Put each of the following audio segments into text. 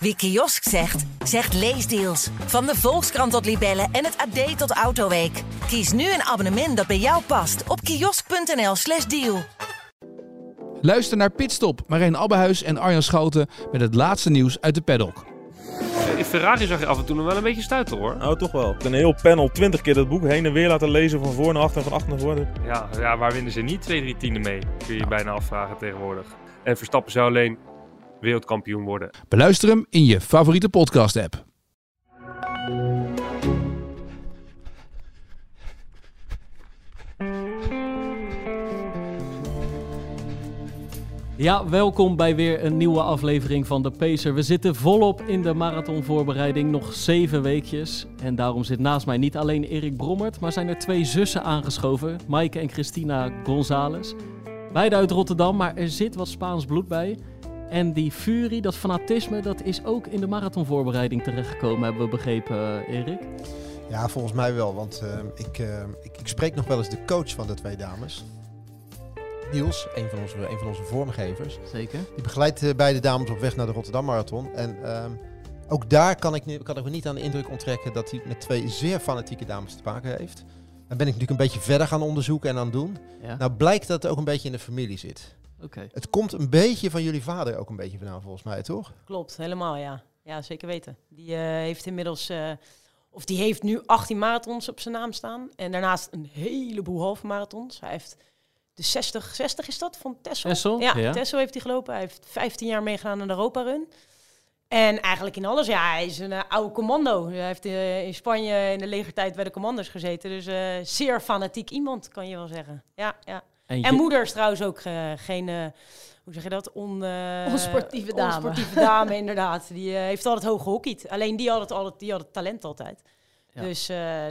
Wie kiosk zegt, zegt leesdeals. Van de Volkskrant tot Libellen en het AD tot Autoweek. Kies nu een abonnement dat bij jou past op kiosk.nl/slash deal. Luister naar Pitstop, Marijn Abbehuis en Arjan Schouten met het laatste nieuws uit de paddock. In Ferrari zag je af en toe nog wel een beetje stuiten hoor. Nou, toch wel. Een heel panel, 20 keer dat boek heen en weer laten lezen van voor naar achter en van achter naar voren. Ja, ja waar winnen ze niet twee, drie tienden mee? Kun je je bijna afvragen tegenwoordig. En Verstappen zou alleen wereldkampioen worden. Beluister hem in je favoriete podcast-app. Ja, welkom bij weer een nieuwe aflevering van de Pacer. We zitten volop in de marathonvoorbereiding, nog zeven weekjes. En daarom zit naast mij niet alleen Erik Brommert, maar zijn er twee zussen aangeschoven. Maaike en Christina González. Beide uit Rotterdam, maar er zit wat Spaans bloed bij. En die furie, dat fanatisme, dat is ook in de marathonvoorbereiding terechtgekomen, hebben we begrepen, eh, Erik. Ja, volgens mij wel. Want uh, ik, uh, ik, ik, spreek nog wel eens de coach van de twee dames. Niels, een van onze, een van onze vormgevers. Zeker. Die begeleidt uh, beide dames op weg naar de Rotterdam Marathon. En ehm, ook daar kan ik, kan ik me niet aan de indruk onttrekken dat hij met twee zeer fanatieke dames te maken heeft. Dan ben ik natuurlijk een beetje verder gaan onderzoeken en aan doen. Ja. Nou blijkt dat het ook een beetje in de familie zit. Okay. Het komt een beetje van jullie vader ook een beetje vandaan, volgens mij, toch? Klopt, helemaal, ja. Ja, zeker weten. Die uh, heeft inmiddels, uh, of die heeft nu 18 marathons op zijn naam staan. En daarnaast een heleboel halve marathons. Hij heeft de 60, 60 is dat, van Tessel? Tessel? Ja, ja, Tessel heeft hij gelopen. Hij heeft 15 jaar meegedaan aan de Europa Run. En eigenlijk in alles, ja, hij is een uh, oude commando. Hij heeft in Spanje in de legertijd bij de commando's gezeten. Dus zeer fanatiek iemand, kan je wel zeggen. Ja, ja. En, en moeder is trouwens ook uh, geen, uh, hoe zeg je dat, On, uh, onsportieve dame. Onsportieve dame, inderdaad. Die heeft altijd hoog gehockeyd. Alleen die had het, altijd, die had het talent altijd. Ja. Dus,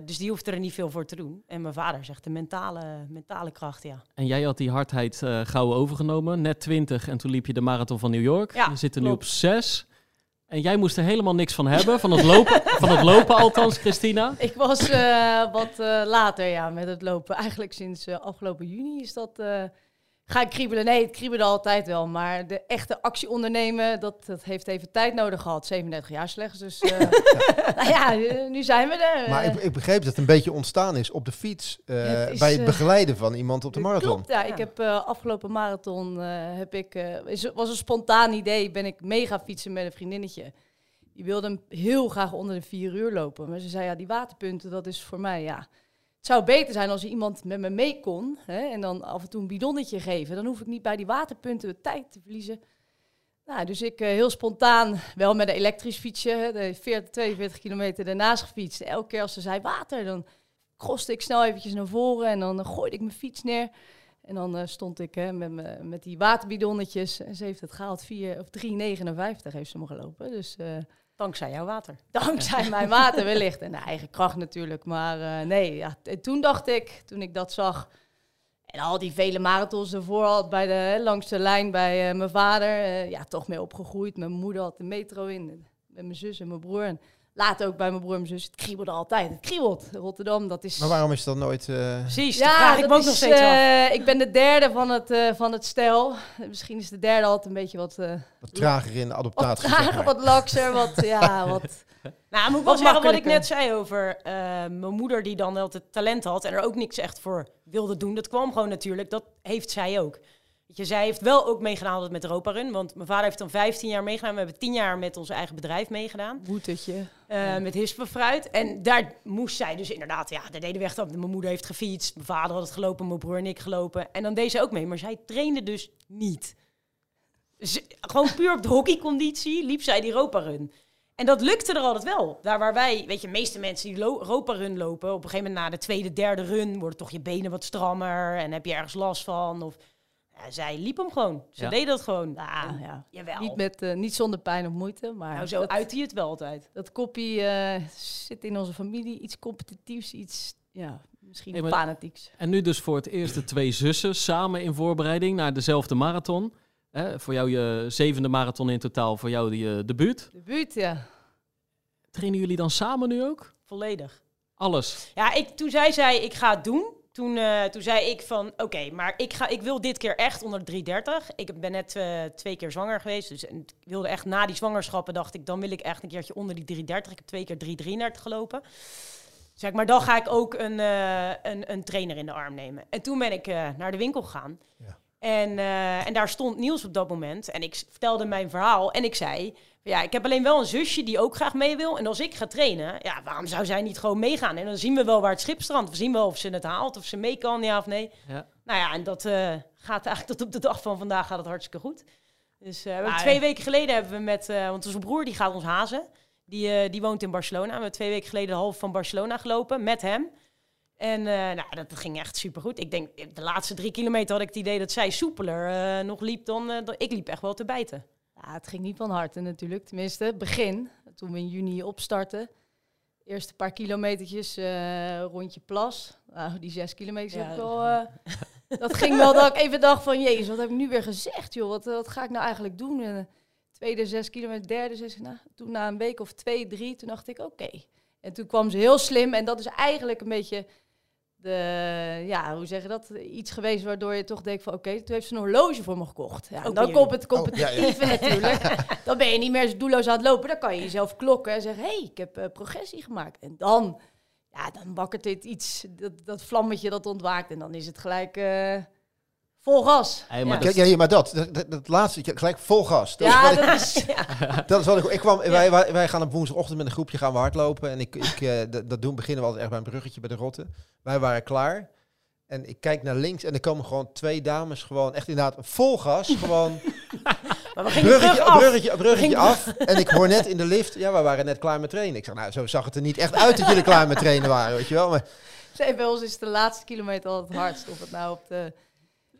dus die hoeft er niet veel voor te doen. En mijn vader zegt de mentale, mentale kracht, ja. En jij had die hardheid gauw overgenomen, net 20 en toen liep je de marathon van New York. Ja, je zit er klopt. nu op 6. En jij moest er helemaal niks van hebben, van het lopen, van het lopen althans, Christina? Ik was uh, wat uh, later ja, met het lopen. Eigenlijk sinds uh, afgelopen juni is dat... ga ik kriebelen? Nee, het kriebelde altijd wel. Maar de echte actie ondernemen, dat, dat heeft even tijd nodig gehad. 37 jaar slechts, dus... nou ja, nu zijn we er. Maar ik, ik, begreep dat het een beetje ontstaan is op de fiets... Ja, is, bij het begeleiden van iemand op de marathon. Klopt, ja. ja. Ik heb afgelopen marathon, heb ik, is, was een spontaan idee, ben ik mega fietsen met een vriendinnetje. Die wilde hem heel graag onder de vier uur lopen. Maar ze zei, ja, die waterpunten, dat is voor mij, ja... Zou beter zijn als iemand met me mee kon. Hè, en dan af en toe een bidonnetje geven. Dan hoef ik niet bij die waterpunten de tijd te verliezen. Nou, dus ik uh, heel spontaan, wel met een elektrisch fietsje, de 40, 42 kilometer ernaast gefietst. Elke keer als ze zei water, dan kroste ik snel eventjes naar voren en dan uh, gooide ik mijn fiets neer. En dan uh, stond ik met, me, met die waterbidonnetjes. En ze heeft het gehaald, 4 of 3,59 heeft ze me gelopen. Dus... Dankzij jouw water. Dankzij mijn water wellicht. En de eigen kracht natuurlijk. Maar uh, nee, ja, toen dacht ik, toen ik dat zag... En al die vele marathons ervoor had bij de, langs de lijn bij uh, mijn vader. Uh, ja, toch mee opgegroeid. Mijn moeder had de metro in. Met mijn zus en mijn broer. En later ook bij mijn broer en mijn zus. Het kriebelde altijd. Het kriebelt. Rotterdam, dat is... Maar waarom is dat nooit... Uh... Precies, ja, ik ook is, nog steeds uh, Ik ben de derde van het, uh, van het stel. Misschien is de derde altijd een beetje wat... wat trager in de adoptatie. Wat trager, wat lakser, wat... Ja, wat... Nou, moet ik wel zeggen wat ik net zei over mijn moeder die dan altijd talent had en er ook niks echt voor wilde doen. Dat kwam gewoon natuurlijk. Dat heeft zij ook. Je, zij heeft wel ook meegedaan met Europa Run. Want mijn vader heeft dan 15 jaar meegedaan. We hebben 10 jaar met ons eigen bedrijf meegedaan. Boetetje. Uh, ja. Met Hispenfruit. En daar moest zij dus inderdaad... Ja, daar deden we echt op. Mijn moeder heeft gefietst. Mijn vader had het gelopen. Mijn broer en ik gelopen. En dan deed ze ook mee. Maar zij trainde dus niet. Ze, gewoon puur op de hockeyconditie liep zij die Europa Run. En dat lukte er altijd wel. Daar waar wij, weet je, de meeste mensen die Europa Run lopen... op een gegeven moment na de tweede, derde run... worden toch je benen wat strammer en heb je ergens last van... of ja, zij liep hem gewoon. Ze Ja. deed dat gewoon. Ja, En- ja. Jawel. Niet, met, eh, niet zonder pijn of moeite, maar nou, zo dat, uit hij het wel altijd. dat koppie eh, zit in onze familie. Iets competitiefs, iets, ja, misschien Hey, maar- fanatieks. En nu dus voor het eerst de twee zussen samen in voorbereiding naar dezelfde marathon. Hè, voor jou je zevende marathon in totaal, voor jou die eh, debuut. De buurt, ja. Trainen jullie dan samen nu ook? Volledig. Alles. Ja, ik, toen zij zei, ik ga het doen... toen, eh, toen zei ik van, oké, maar ik, ga, ik wil dit keer echt onder de 330. Ik ben net eh, twee keer zwanger geweest. Dus en ik wilde echt na die zwangerschappen, dacht ik, dan wil ik echt een keertje onder die 330. Ik heb twee keer 333 gelopen. Zeg maar, dan ga ik ook een, eh, een, een trainer in de arm nemen. En toen ben ik naar de winkel gegaan. Ja. En, en daar stond Niels op dat moment. En ik vertelde mijn verhaal. En ik zei, ja, ik heb alleen wel een zusje die ook graag mee wil. En als ik ga trainen, ja, waarom zou zij niet gewoon meegaan? En dan zien we wel waar het schip strandt. We zien wel of ze het haalt, of ze mee kan, ja of nee. Ja. Nou ja, en dat eh, gaat eigenlijk tot op de dag van vandaag gaat het hartstikke goed. Dus eh, Ah, twee ja. weken geleden hebben we met, eh, want onze broer die gaat ons hazen. Die, die woont in Barcelona. We hebben twee weken geleden de halve van Barcelona gelopen met hem. En nou, dat ging echt supergoed. Ik denk, de laatste drie kilometer had ik het idee dat zij soepeler nog liep dan, dan ik liep echt wel te bijten. Ja, het ging niet van harte natuurlijk. Tenminste, het begin. Toen we in juni opstarten. Eerste paar kilometertjes, eh, rondje plas. Nou, die zes kilometer Ja. heb ik wel... eh, dat ging wel dat ik even dacht van... Jezus, wat heb ik nu weer gezegd, joh? Wat, wat ga ik nou eigenlijk doen? En, eh, tweede zes kilometer, derde zes... Nou, toen na een week of twee, drie, toen dacht ik, oké. En toen kwam ze heel slim. En dat is eigenlijk een beetje de, ja, hoe zeg je dat? Iets geweest waardoor je toch denkt van, oké, toen heeft ze een horloge voor me gekocht. Ja, dan komt het competitieve natuurlijk. Dan ben je niet meer zo doelloos aan het lopen. Dan kan je jezelf klokken en zeggen, hé, hey, ik heb eh, progressie gemaakt. En dan, ja, dan wakkert dit iets, dat, dat vlammetje dat ontwaakt. En dan is het gelijk eh, vol gas. Hey, maar Ja. ja, maar dat, dat, dat, dat laatste, gelijk vol gas. Dat is Ja, ik- dat is... Dat is wat ik. Ik kwam. Wij, wij, wij gaan op woensdagochtend met een groepje gaan we hardlopen en ik, ik eh, dat, doen beginnen we altijd echt bij een bruggetje bij de Rotte. Wij waren klaar en ik kijk naar links en er komen gewoon twee dames gewoon echt inderdaad vol gas gewoon Maar we gingen bruggetje, terug af. bruggetje, bruggetje af en ik hoor net in de lift. Ja, we waren net klaar met trainen. Ik zeg nou zo zag het er niet echt uit dat jullie klaar met trainen waren, weet je wel. Maar Zei, bij ons is de laatste kilometer altijd het hardst. Of het nou op de,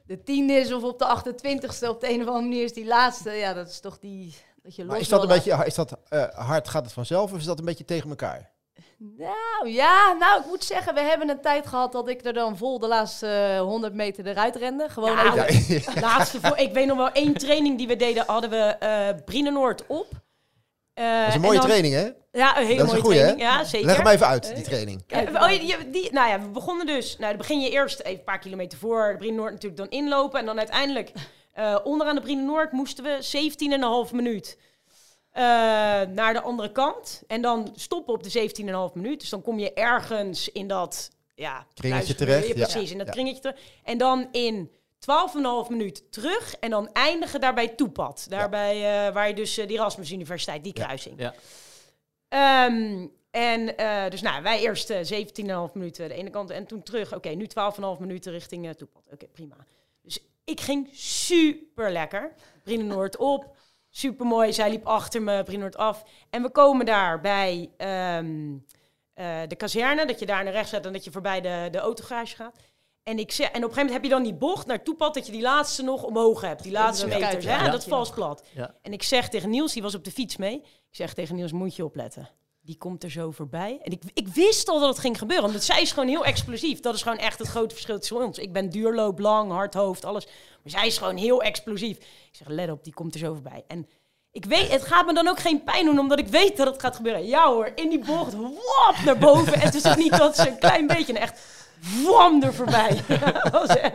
de tiende is of op de 28ste. Op de een of andere manier is die laatste. Ja, dat is toch die... Dat je maar is dat een beetje is dat eh, hard gaat het vanzelf of is dat een beetje tegen elkaar? Nou ja, nou ik moet zeggen, we hebben een tijd gehad dat ik er dan vol de laatste eh, 100 meter eruit rende. Gewoon Ja, even. Ja, Laatste voor, ik weet nog wel één training die we deden, hadden we eh Brienenoord op. Eh, dat is een en mooie dan- training hè? Ja, een hele Dat is mooie een goeie, training. hè? Ja, zeker. Leg hem even uit, die training. Ja, oh, die, die, nou ja, we begonnen dus. Nou, dan begin je eerst even een paar kilometer voor de Brienenoord natuurlijk dan inlopen. En dan uiteindelijk eh, onderaan de Brienenoord moesten we 17,5 minuut eh, naar de andere kant. En dan stoppen op de 17,5 minuut. Dus dan kom je ergens in dat ja, Kringetje terecht, Ja, ja. precies, in dat Ja. kringetje terug. En dan in 12,5 minuut terug. En dan eindigen daarbij Toepad. Daarbij eh, waar je dus eh, die Erasmus Universiteit, die kruising. Ja. Ehm, en eh, dus nou, wij eerst eh 17,5 minuten de ene kant en toen terug. Oké, nu 12,5 minuten richting Toepad. Oké, prima. Dus ik ging super lekker. Noord op, super mooi. Zij liep achter me, Noord af. En we komen daar bij ehm, eh, de kazerne, dat je daar naar rechts zet en dat je voorbij de, de autogarage gaat. En, ik zeg, en op een gegeven moment heb je dan die bocht naar Toepad, dat je die laatste nog omhoog hebt. Die laatste meters, hè? ja. Dat valt plat. Ja. En ik zeg tegen Niels, die was op de fiets mee. Ik zeg tegen Niels, moet je opletten. Die komt er zo voorbij. En ik, ik wist al dat het ging gebeuren. Omdat zij is gewoon heel explosief. Dat is gewoon echt het grote verschil tussen ons. Ik ben duurloop, lang, hard hoofd, alles. Maar zij is gewoon heel explosief. Ik zeg, let op, die komt er zo voorbij. En ik weet, het gaat me dan ook geen pijn doen, omdat ik weet dat het gaat gebeuren. Ja hoor, in die bocht, wap, naar boven. En het is ook niet dat ze een klein beetje, echt, wam, er voorbij.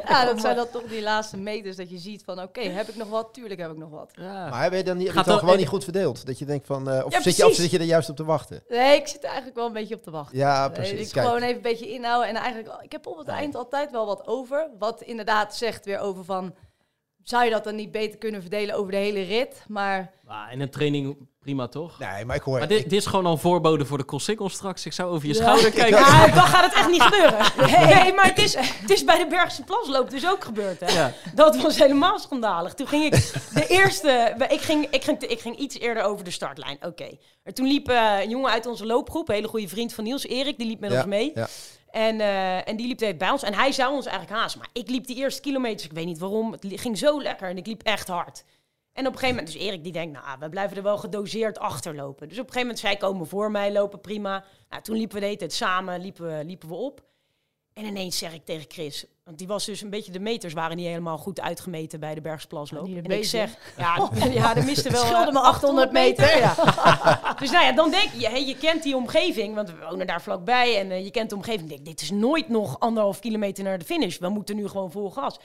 Ja, dat zijn dan toch die laatste meters dat je ziet van oké, heb ik nog wat? Tuurlijk heb ik nog wat. Ja. Maar heb je dan niet, Gaat het dan gewoon niet goed verdeeld? Dat je denkt van, eh, of, Ja, zit je, of zit je er juist op te wachten? Nee, ik zit er eigenlijk wel een beetje op te wachten. Ja, Nee, precies. ik Kijk. gewoon even een beetje inhouden. En eigenlijk, ik heb op het eind altijd wel wat over. Wat inderdaad zegt weer over van, zou je dat dan niet beter kunnen verdelen over de hele rit? Maar Maar in een training prima toch? Nee, maar ik hoor... Maar dit, ik- dit is gewoon al een voorbode voor de Koolsingel straks. Ik zou over je Ja. schouder kijken. Ja, dan gaat het echt niet gebeuren. Nee, maar het is, het is bij de Bergse Plasloop dus ook gebeurd. Hè? Ja. Dat was helemaal schandalig. Toen ging ik de eerste... Ik ging, ik ging, ik ging iets eerder over de startlijn. Oké. Maar toen liep eh, een jongen uit onze loopgroep, een hele goede vriend van Niels, Erik, die liep met Ja, ons mee. ja. En, eh, en die liep bij ons. En hij zou ons eigenlijk hazen. Maar ik liep die eerste kilometers, ik weet niet waarom. Het ging zo lekker en ik liep echt hard. En op een gegeven moment, dus Erik die denkt, nou, we blijven er wel gedoseerd achterlopen. Dus op een gegeven moment, zij komen voor mij, lopen prima. Nou, toen liepen we de hele tijd samen, liepen we, liepen we op. En ineens zeg ik tegen Chris, want die was dus een beetje, de meters waren niet helemaal goed uitgemeten bij de Bergsplasloop. En een ik zeg, ja, ja er miste wel Scheelde eh, me 800 meter. Ja. dus nou ja, dan denk je, hè, je kent die omgeving, want we wonen daar vlakbij en eh, je kent de omgeving. Ik denk, dit is nooit nog anderhalf kilometer naar de finish. We moeten nu gewoon vol gas.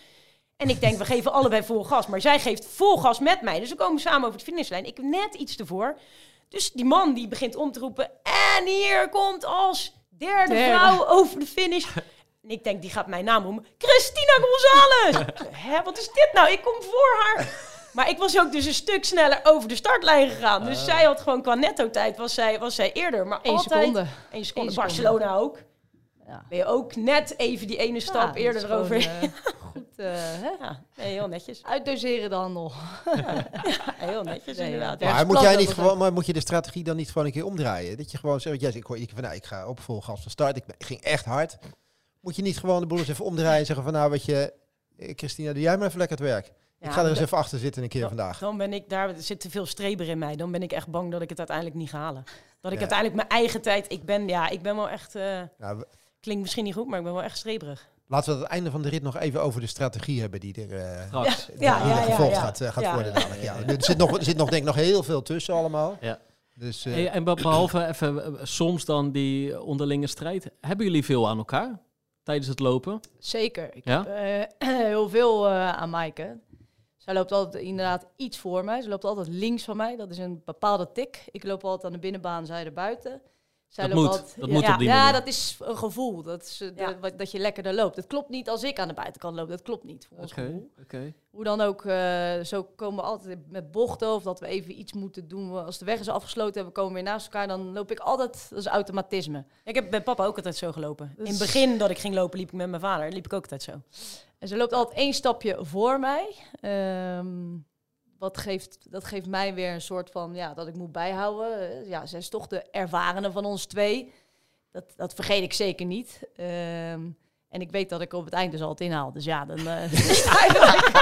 En ik denk, we geven allebei vol gas. Maar zij geeft vol gas met mij. Dus we komen samen over de finishlijn. Ik net iets ervoor. Dus die man die begint om te roepen. En hier komt als derde, Derde. vrouw over de finish. En ik denk, die gaat mijn naam noemen. Christina Gonzalez. Hè, wat is dit nou? Ik kom voor haar. Maar ik was ook dus een stuk sneller over de startlijn gegaan. Dus zij had gewoon qua netto-tijd was zij, was zij eerder. Maar Eén altijd... seconde. Eén seconde. Barcelona ook. Ja. Ben je ook net even die ene stap Ja, eerder erover. gewoon, eh, hè? Ja, nee, heel netjes. Uitdoseren de handel. Heel netjes Nee, inderdaad. Maar moet, jij niet gewoon, maar moet je de strategie dan niet gewoon een keer omdraaien? Dat je gewoon zegt, jij, ik, hoor, ik, van, nou, ik ga op vol gas van start, ik, ben- ik ging echt hard. Moet je niet gewoon de boel eens even omdraaien en zeggen van nou, weet je, eh, Christina, doe jij maar even lekker het werk. Ja, ik ga er eens dan- even achter zitten een keer dan- vandaag. Dan ben ik daar, er zit te veel streber in mij. Dan ben ik echt bang dat ik het uiteindelijk niet ga halen. Dat ik Ja. uiteindelijk mijn eigen tijd. Ik ben, ja, ik ben wel echt. eh, Nou, we- klinkt misschien niet goed, maar ik ben wel echt streberig. Laten we aan het einde van de rit nog even over de strategie hebben die er, Straks. die Ja, ja, ja, gevolgd gaat, worden dadelijk. Ja. Er, zit nog, er zit nog denk ik nog heel veel tussen allemaal. Ja. Dus, eh, Hey, en be- behalve even eh, soms dan die onderlinge strijd, hebben jullie veel aan elkaar tijdens het lopen? Zeker. Ik Ja? heb eh, heel veel eh, aan Maaike. Zij loopt altijd inderdaad iets voor mij. Ze loopt altijd links van mij. Dat is een bepaalde tik. Ik loop altijd aan de binnenbaan, zij er buiten. Zij Dat moet. Dat ja, moet op die Ja, dat is een gevoel. Dat, is, eh, de- Ja. wat- dat je lekkerder loopt. Het klopt niet als ik aan de buitenkant loop. Dat klopt niet voor ons Oké, gevoel. oké. Hoe dan ook, eh, zo komen we altijd met bochten of dat we even iets moeten doen. Als de weg is afgesloten en we komen weer naast elkaar, dan loop ik altijd, dat is automatisme. Ik heb bij papa ook altijd zo gelopen. Dat In het begin dat ik ging lopen, liep ik met mijn vader. Liep ik ook altijd zo. En ze loopt altijd één stapje voor mij. Ehm, wat geeft, dat geeft mij weer een soort van, ja, dat ik moet bijhouden. Ja, zij is toch de ervarene van ons twee. Dat, dat vergeet ik zeker niet. Ehm, en ik weet dat ik op het eind dus altijd inhaal. Dus ja, dan eh, is het eigenlijk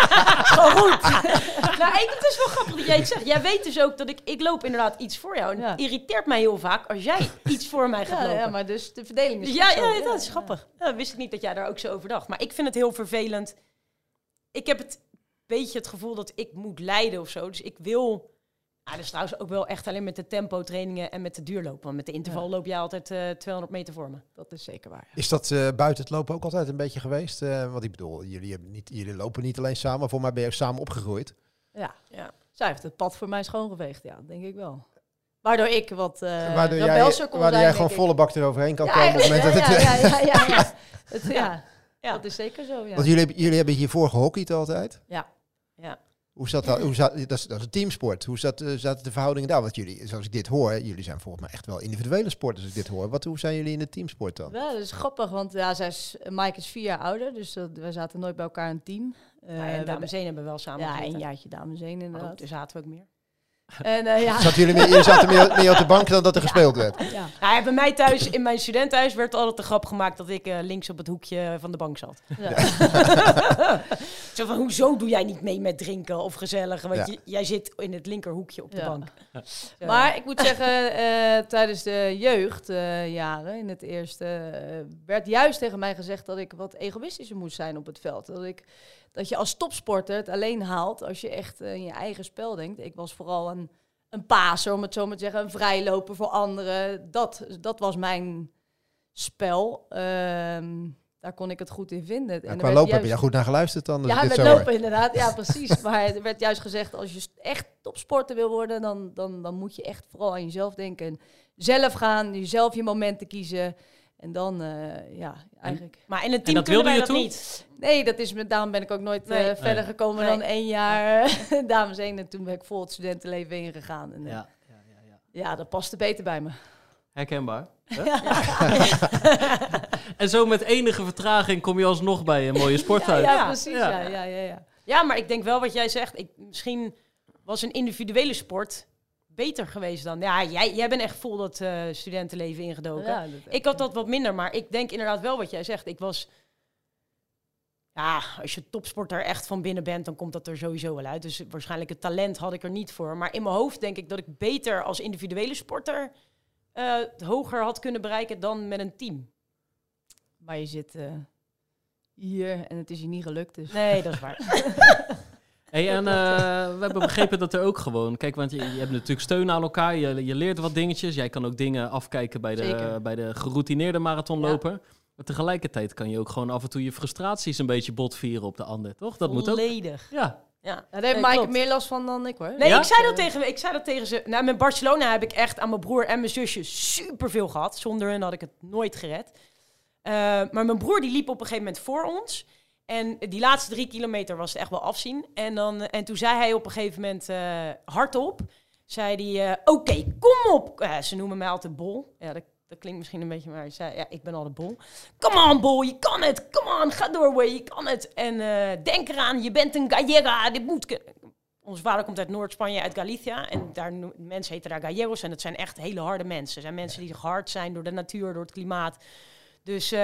gewoon goed. nou, ik, het is wel grappig dat jij het zegt. Jij weet dus ook dat ik, ik loop inderdaad iets voor jou. En Ja. het irriteert mij heel vaak als jij iets voor mij gaat Ja, lopen. ja, maar dus de verdeling is Ja, ja, dat is grappig. Ja, wist ik niet dat jij daar ook zo over dacht. Maar ik vind het heel vervelend. Ik heb het beetje het gevoel dat ik moet leiden of zo. Dus ik wil... Ja, dat is trouwens ook wel echt alleen met de tempo trainingen en met de duurlopen. Want met de interval Ja. loop jij altijd eh 200 meter voor me. Dat is zeker waar. Is dat eh, buiten het lopen ook altijd een beetje geweest? Eh, want ik bedoel, jullie, hebben niet, jullie lopen niet alleen samen, voor mij ben je ook samen opgegroeid. Ja. Ja. Zij heeft het pad voor mij schoongeveegd, ja, denk ik wel. Waardoor ik wat uh, waardoor jij, waardoor jij gewoon volle bak eroverheen kan komen op het moment ja, dat het... ja, ja, ja, ja, ja. Het- ja. Ja. dat is zeker zo, ja. Want jullie, hebben- jullie hebben hiervoor gehockeyd altijd. Ja. Ja. Hoe zat dat? Hoe zat, dat, is, dat is een teamsport. Hoe zat, eh, zaten de verhoudingen daar? Want jullie, zoals ik dit hoor, jullie zijn volgens mij echt wel individuele sporters als ik dit hoor. Wat, hoe zijn jullie in de teamsport dan? Ja, dat is grappig, want ja, zij is, Mike is vier jaar ouder, dus dat, wij zaten nooit bij elkaar in een team. Eh, Ja, we en hebben- dames 1 hebben we wel samen ja, een jaartje dames inderdaad. goed, er zaten we ook meer. En eh, ja, Zaten jullie, meer, jullie zaten meer, meer op de bank dan dat er gespeeld werd? ja. Nou, ja, bij mij thuis, in mijn studentenhuis, werd altijd de grap gemaakt dat ik eh, links op het hoekje van de bank zat. ja. Zo van, hoezo doe jij niet mee met drinken of gezellig? Want Ja. je- jij zit in het linkerhoekje op de bank. Maar ik moet zeggen, eh, tijdens de jeugdjaren in het eerste, werd juist tegen mij gezegd dat ik wat egoïstischer moest zijn op het veld. Dat, ik, dat je als topsporter het alleen haalt als je echt eh, in je eigen spel denkt. Ik was vooral een, een paser, om het zo maar te zeggen, een vrijloper voor anderen. Dat, dat was mijn spel. Ehm, daar kon ik het goed in vinden. Ja, er qua lopen heb je daar goed naar geluisterd dan? ja, met hoor. lopen inderdaad. Ja, precies. maar er werd juist gezegd, als je echt topsporter wil worden, dan, dan, dan moet je echt vooral aan jezelf denken. En zelf gaan, jezelf je momenten kiezen. En dan, eh, ja, eigenlijk... Maar in het En team dat kunnen wij wilde dat je niet. Nee, dat is met, daarom ben ik ook nooit eh, Nee. verder Nee. gekomen Nee. dan één jaar eh, dames één. En toen ben ik vol het studentenleven ingegaan. En, ja. Ja, ja, ja, ja. dat paste beter bij me. Herkenbaar. hè? en zo met enige vertraging kom je alsnog bij een mooie sport Ja, uit. ja, Ja. precies. Ja. Ja. Ja, ja, ja, Ja, maar ik denk wel wat jij zegt. Ik, misschien was een individuele sport beter geweest dan... Ja, jij, jij bent echt vol dat eh, studentenleven ingedoken. Ja, dat- Ik had dat wat minder, maar ik denk inderdaad wel wat jij zegt. Ik was... Ja, als je topsporter echt van binnen bent, dan komt dat er sowieso wel uit. Dus waarschijnlijk het talent had ik er niet voor. Maar in mijn hoofd denk ik dat ik beter als individuele sporter eh, het hoger had kunnen bereiken dan met een team. Maar je zit eh, hier en het is je niet gelukt. Dus. Nee, dat is waar. Hey, en eh, we hebben begrepen dat er ook gewoon... Kijk, want je, je hebt natuurlijk steun aan elkaar. Je, je leert wat dingetjes. Jij kan ook dingen afkijken bij de, Zeker. bij de geroutineerde marathonloper. Maar tegelijkertijd kan je ook gewoon af en toe je frustraties een beetje botvieren op de ander, toch? Dat moet ook. Volledig. Ja. Ja, Ja, daar heeft Nee, Mike klopt. meer last van dan ik hoor. Nee, Ja? ik, zei dat tegen, ik zei dat tegen ze. Nou, met Barcelona heb ik echt aan mijn broer en mijn zusje superveel gehad. Zonder hen had ik het nooit gered. Eh, maar mijn broer die liep op een gegeven moment voor ons. En die laatste drie kilometer was het echt wel afzien. En, dan, en toen zei hij op een gegeven moment eh, hardop... zei hij, eh, oké, kom op. Eh, ze noemen mij altijd Bol. Ja, dat, dat klinkt misschien een beetje, maar hij zei, ja, ik ben altijd Bol. Come on, Bol, je kan het. Come on, ga door, Way, je kan het. En eh, denk eraan, je bent een gallega, dit moet... Onze vader komt uit Noord-Spanje, uit Galicia. En daar mensen heten daar gallegos. En dat zijn echt hele harde mensen. Het zijn mensen die hard zijn door de natuur, door het klimaat. Dus eh,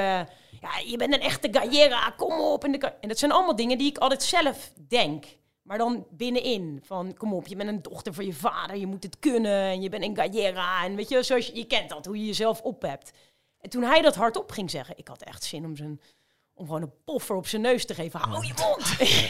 ja, je bent een echte gallega, kom op. En, de en dat zijn allemaal dingen die ik altijd zelf denk. Maar dan binnenin. Van, kom op, je bent een dochter van je vader. Je moet het kunnen. En je bent een gallega. En weet je, zoals je, kent dat, hoe je jezelf ophebt. En toen hij dat hardop ging zeggen, ik had echt zin om zijn om gewoon een poffer op zijn neus te geven. Hou je mond!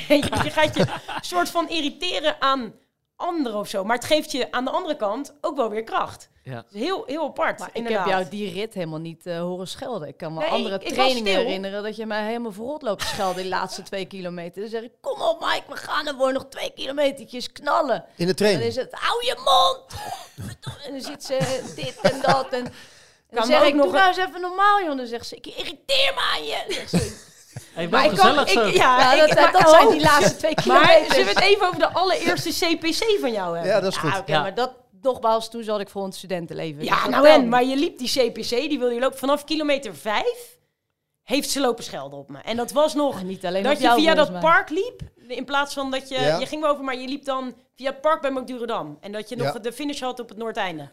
je gaat je soort van irriteren aan anderen of zo. Maar het geeft je aan de andere kant ook wel weer kracht. Ja. Is heel, heel apart, Maar ik heb jou die rit helemaal niet eh, horen schelden. Ik kan me Nee, andere ik- trainingen herinneren dat je mij helemaal verrot loopt schelden die laatste twee kilometer. Dan zeg ik, kom op Mike, we gaan er voor nog twee kilometertjes knallen. In de En dan training. is het, hou je mond! En dan zit ze dit en dat. En, en dan zeg ik, nog doe nou eens even normaal, joh. Dan zegt ze, ik irriteer me aan je. Hey, maar ik kan, ik, ja, Ja, ik, dat, maar- dat zijn die laatste twee Maar kilometer. zullen we het even over de allereerste CPC van jou hebben? Ja, dat is goed. Ja, oké, Ja. maar dat, nogmaals, toen zat ik voor een studentenleven. Ja, Dus nou en, maar je liep die CPC, die wil je lopen vanaf kilometer 5. Heeft ze lopen schelden op me. En dat was nog Ja, niet alleen dat op je jou, via dat park liep. In plaats van dat je... Ja. Je ging over, maar je liep dan via het park bij Madurodam. En dat je nog Ja. de finish had op het Noordeinde.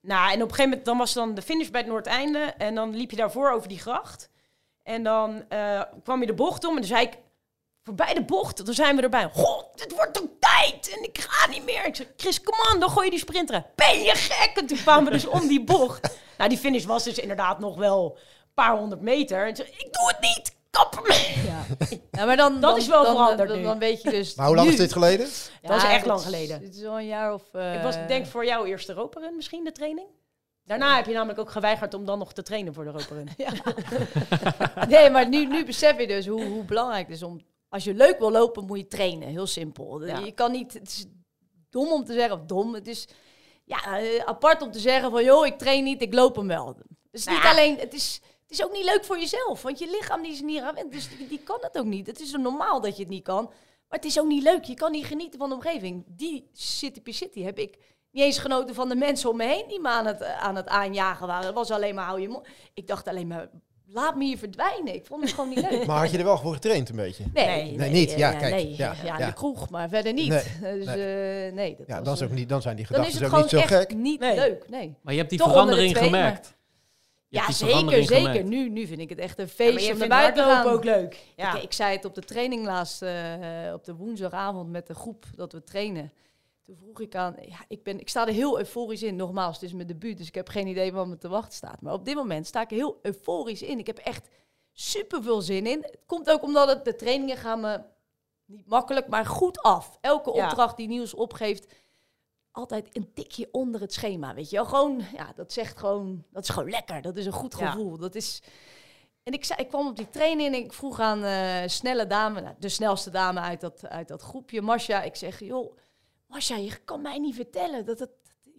Nou, en op een gegeven moment dan was dan de finish bij het Noordeinde. En dan liep je daarvoor over die gracht. En dan eh, kwam je de bocht om. En dan zei ik, voorbij de bocht, dan zijn we erbij. God, dit wordt toch tijd? En ik ga niet meer. Ik zei, Chris, kom aan, dan gooi je die sprinter. Ben je gek? En toen kwamen we dus om die bocht. Nou, die finish was dus inderdaad nog wel een paar honderd meter. En toen zei ik, ik doe het niet. Kap ermee. Ja. Ja, maar dan, Dat dan- is wel dan, veranderd dan, nu. dan weet je dus. Maar hoe lang nu- is dit geleden? Dat is echt lang geleden. Dit is al een jaar of. eh, Ik was denk voor jou eerste Roperun misschien, de training. Daarna heb je namelijk ook geweigerd om dan nog te trainen voor de Roperun. Nee, maar nu, nu besef je dus hoe, hoe belangrijk het is om. Als je leuk wil lopen, moet je trainen. Heel simpel. Ja. Je kan niet. Het is dom om te zeggen, of dom. Het is ja, eh, apart om te zeggen van, joh, ik train niet, ik loop hem wel. Het is niet Ja. alleen. Het is, het is ook niet leuk voor jezelf, want je lichaam die is niet aan gewend, dus die, die kan het ook niet. Het is normaal dat je het niet kan, maar het is ook niet leuk. Je kan niet genieten van de omgeving. Die City City heb ik niet eens genoten van de mensen om me heen die me aan het, eh, aan het aanjagen waren. Het was alleen maar hou je mond. Ik dacht alleen maar, laat me hier verdwijnen. Ik vond het gewoon niet leuk. Maar had je er wel voor getraind een beetje? Nee, Nee, niet. Ja, kijk, Nee, ja, ja, ja. de kroeg, maar verder niet. Nee, dus nee. eh, nee, dat Ja, dan, is ook niet, dan zijn die dan is gedachten het ook gewoon niet zo echt gek. niet Nee. leuk. Nee. Maar je hebt die Toch verandering twee, gemerkt. Ja, zeker, zeker. gemerkt. Nu, nu vind ik het echt een Ja, feestje maar je om naar buiten te gaan. ook leuk. Ja. Ik, ik zei het op de training laatst, eh, op de woensdagavond met de groep dat we trainen. Toen vroeg ik aan, ja, ik, ben, ik sta er heel euforisch in. Nogmaals, het is mijn debuut, dus ik heb geen idee wat me te wachten staat. Maar op dit moment sta ik er heel euforisch in. Ik heb echt super veel zin in. Het komt ook omdat het, de trainingen gaan me niet makkelijk, maar goed af. Elke opdracht die Niels opgeeft, altijd een tikje onder het schema, weet je wel. Gewoon, ja, dat zegt gewoon, dat is gewoon lekker. Dat is een goed Ja. gevoel. Dat is... En ik, zei, ik kwam op die training en ik vroeg aan eh snelle dame, nou, de snelste dame uit dat, uit dat groepje, Masha. Ik zeg, joh, Masha, je kan mij niet vertellen dat het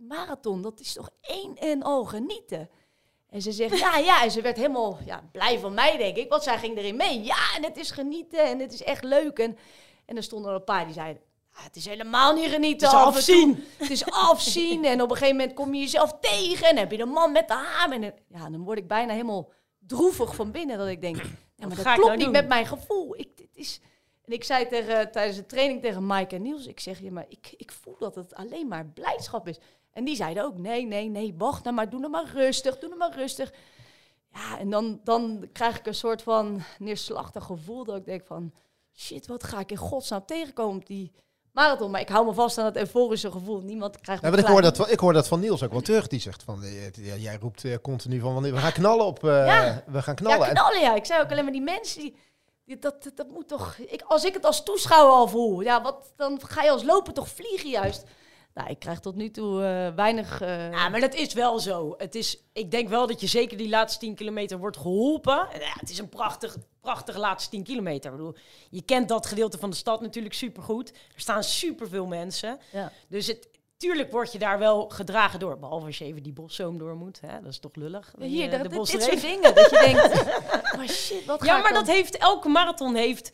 marathon, dat is toch één en al genieten. En ze zegt, ja, ja. En ze werd helemaal ja, blij van mij, denk ik. Want zij ging erin mee. Ja, en het is genieten en het is echt leuk. En, en er stonden er een paar die zeiden, "Ah, het is helemaal niet genieten. Het is toe. afzien. Het is afzien. en op een gegeven moment kom je jezelf tegen. En heb je de man met de hamer. En ja, dan word ik bijna helemaal droevig van binnen. Dat ik denk, ja, maar dat klopt nou niet doen? met mijn gevoel. Ik, dit is... En ik zei tegen, tijdens de training tegen Mike en Niels, ik zeg je, maar ik, ik voel dat het alleen maar blijdschap is. En die zeiden ook, nee, nee, nee, wacht nou maar, doe nou maar rustig, doe nou maar rustig. Ja, en dan, dan krijg ik een soort van neerslachtig gevoel dat ik denk van, shit, wat ga ik in godsnaam tegenkomen op die marathon. Maar ik hou me vast aan dat euforische gevoel. Niemand krijgt Ja, want ik hoor, dat, van- ik hoor dat van Niels ook wel terug. Die zegt van, eh, ja, jij roept eh, continu van, wanneer- we gaan knallen op, eh, Ja. we gaan knallen. Ja, En- knallen ja. Ik zei ook alleen maar die mensen die... dat, dat, dat moet toch... Ik, als ik het als toeschouwer al voel, ja, wat, dan ga je als loper toch vliegen juist. Nou, ik krijg tot nu toe eh, weinig... eh, Ja, maar dat is wel zo. Het is, ik denk wel dat je zeker die laatste 10 kilometer wordt geholpen. En Ja, het is een prachtig, prachtig laatste 10 kilometer. Ik bedoel, je kent dat gedeelte van de stad natuurlijk supergoed. Er staan superveel mensen. Ja. Dus het, tuurlijk word je daar wel gedragen door. Behalve als je even die boszoom door moet. Hè? Dat is toch lullig. Hier, eh, dat, de dit, soort dingen. Dat je denkt, maar shit, wat Ja, maar dan- dat heeft elke marathon heeft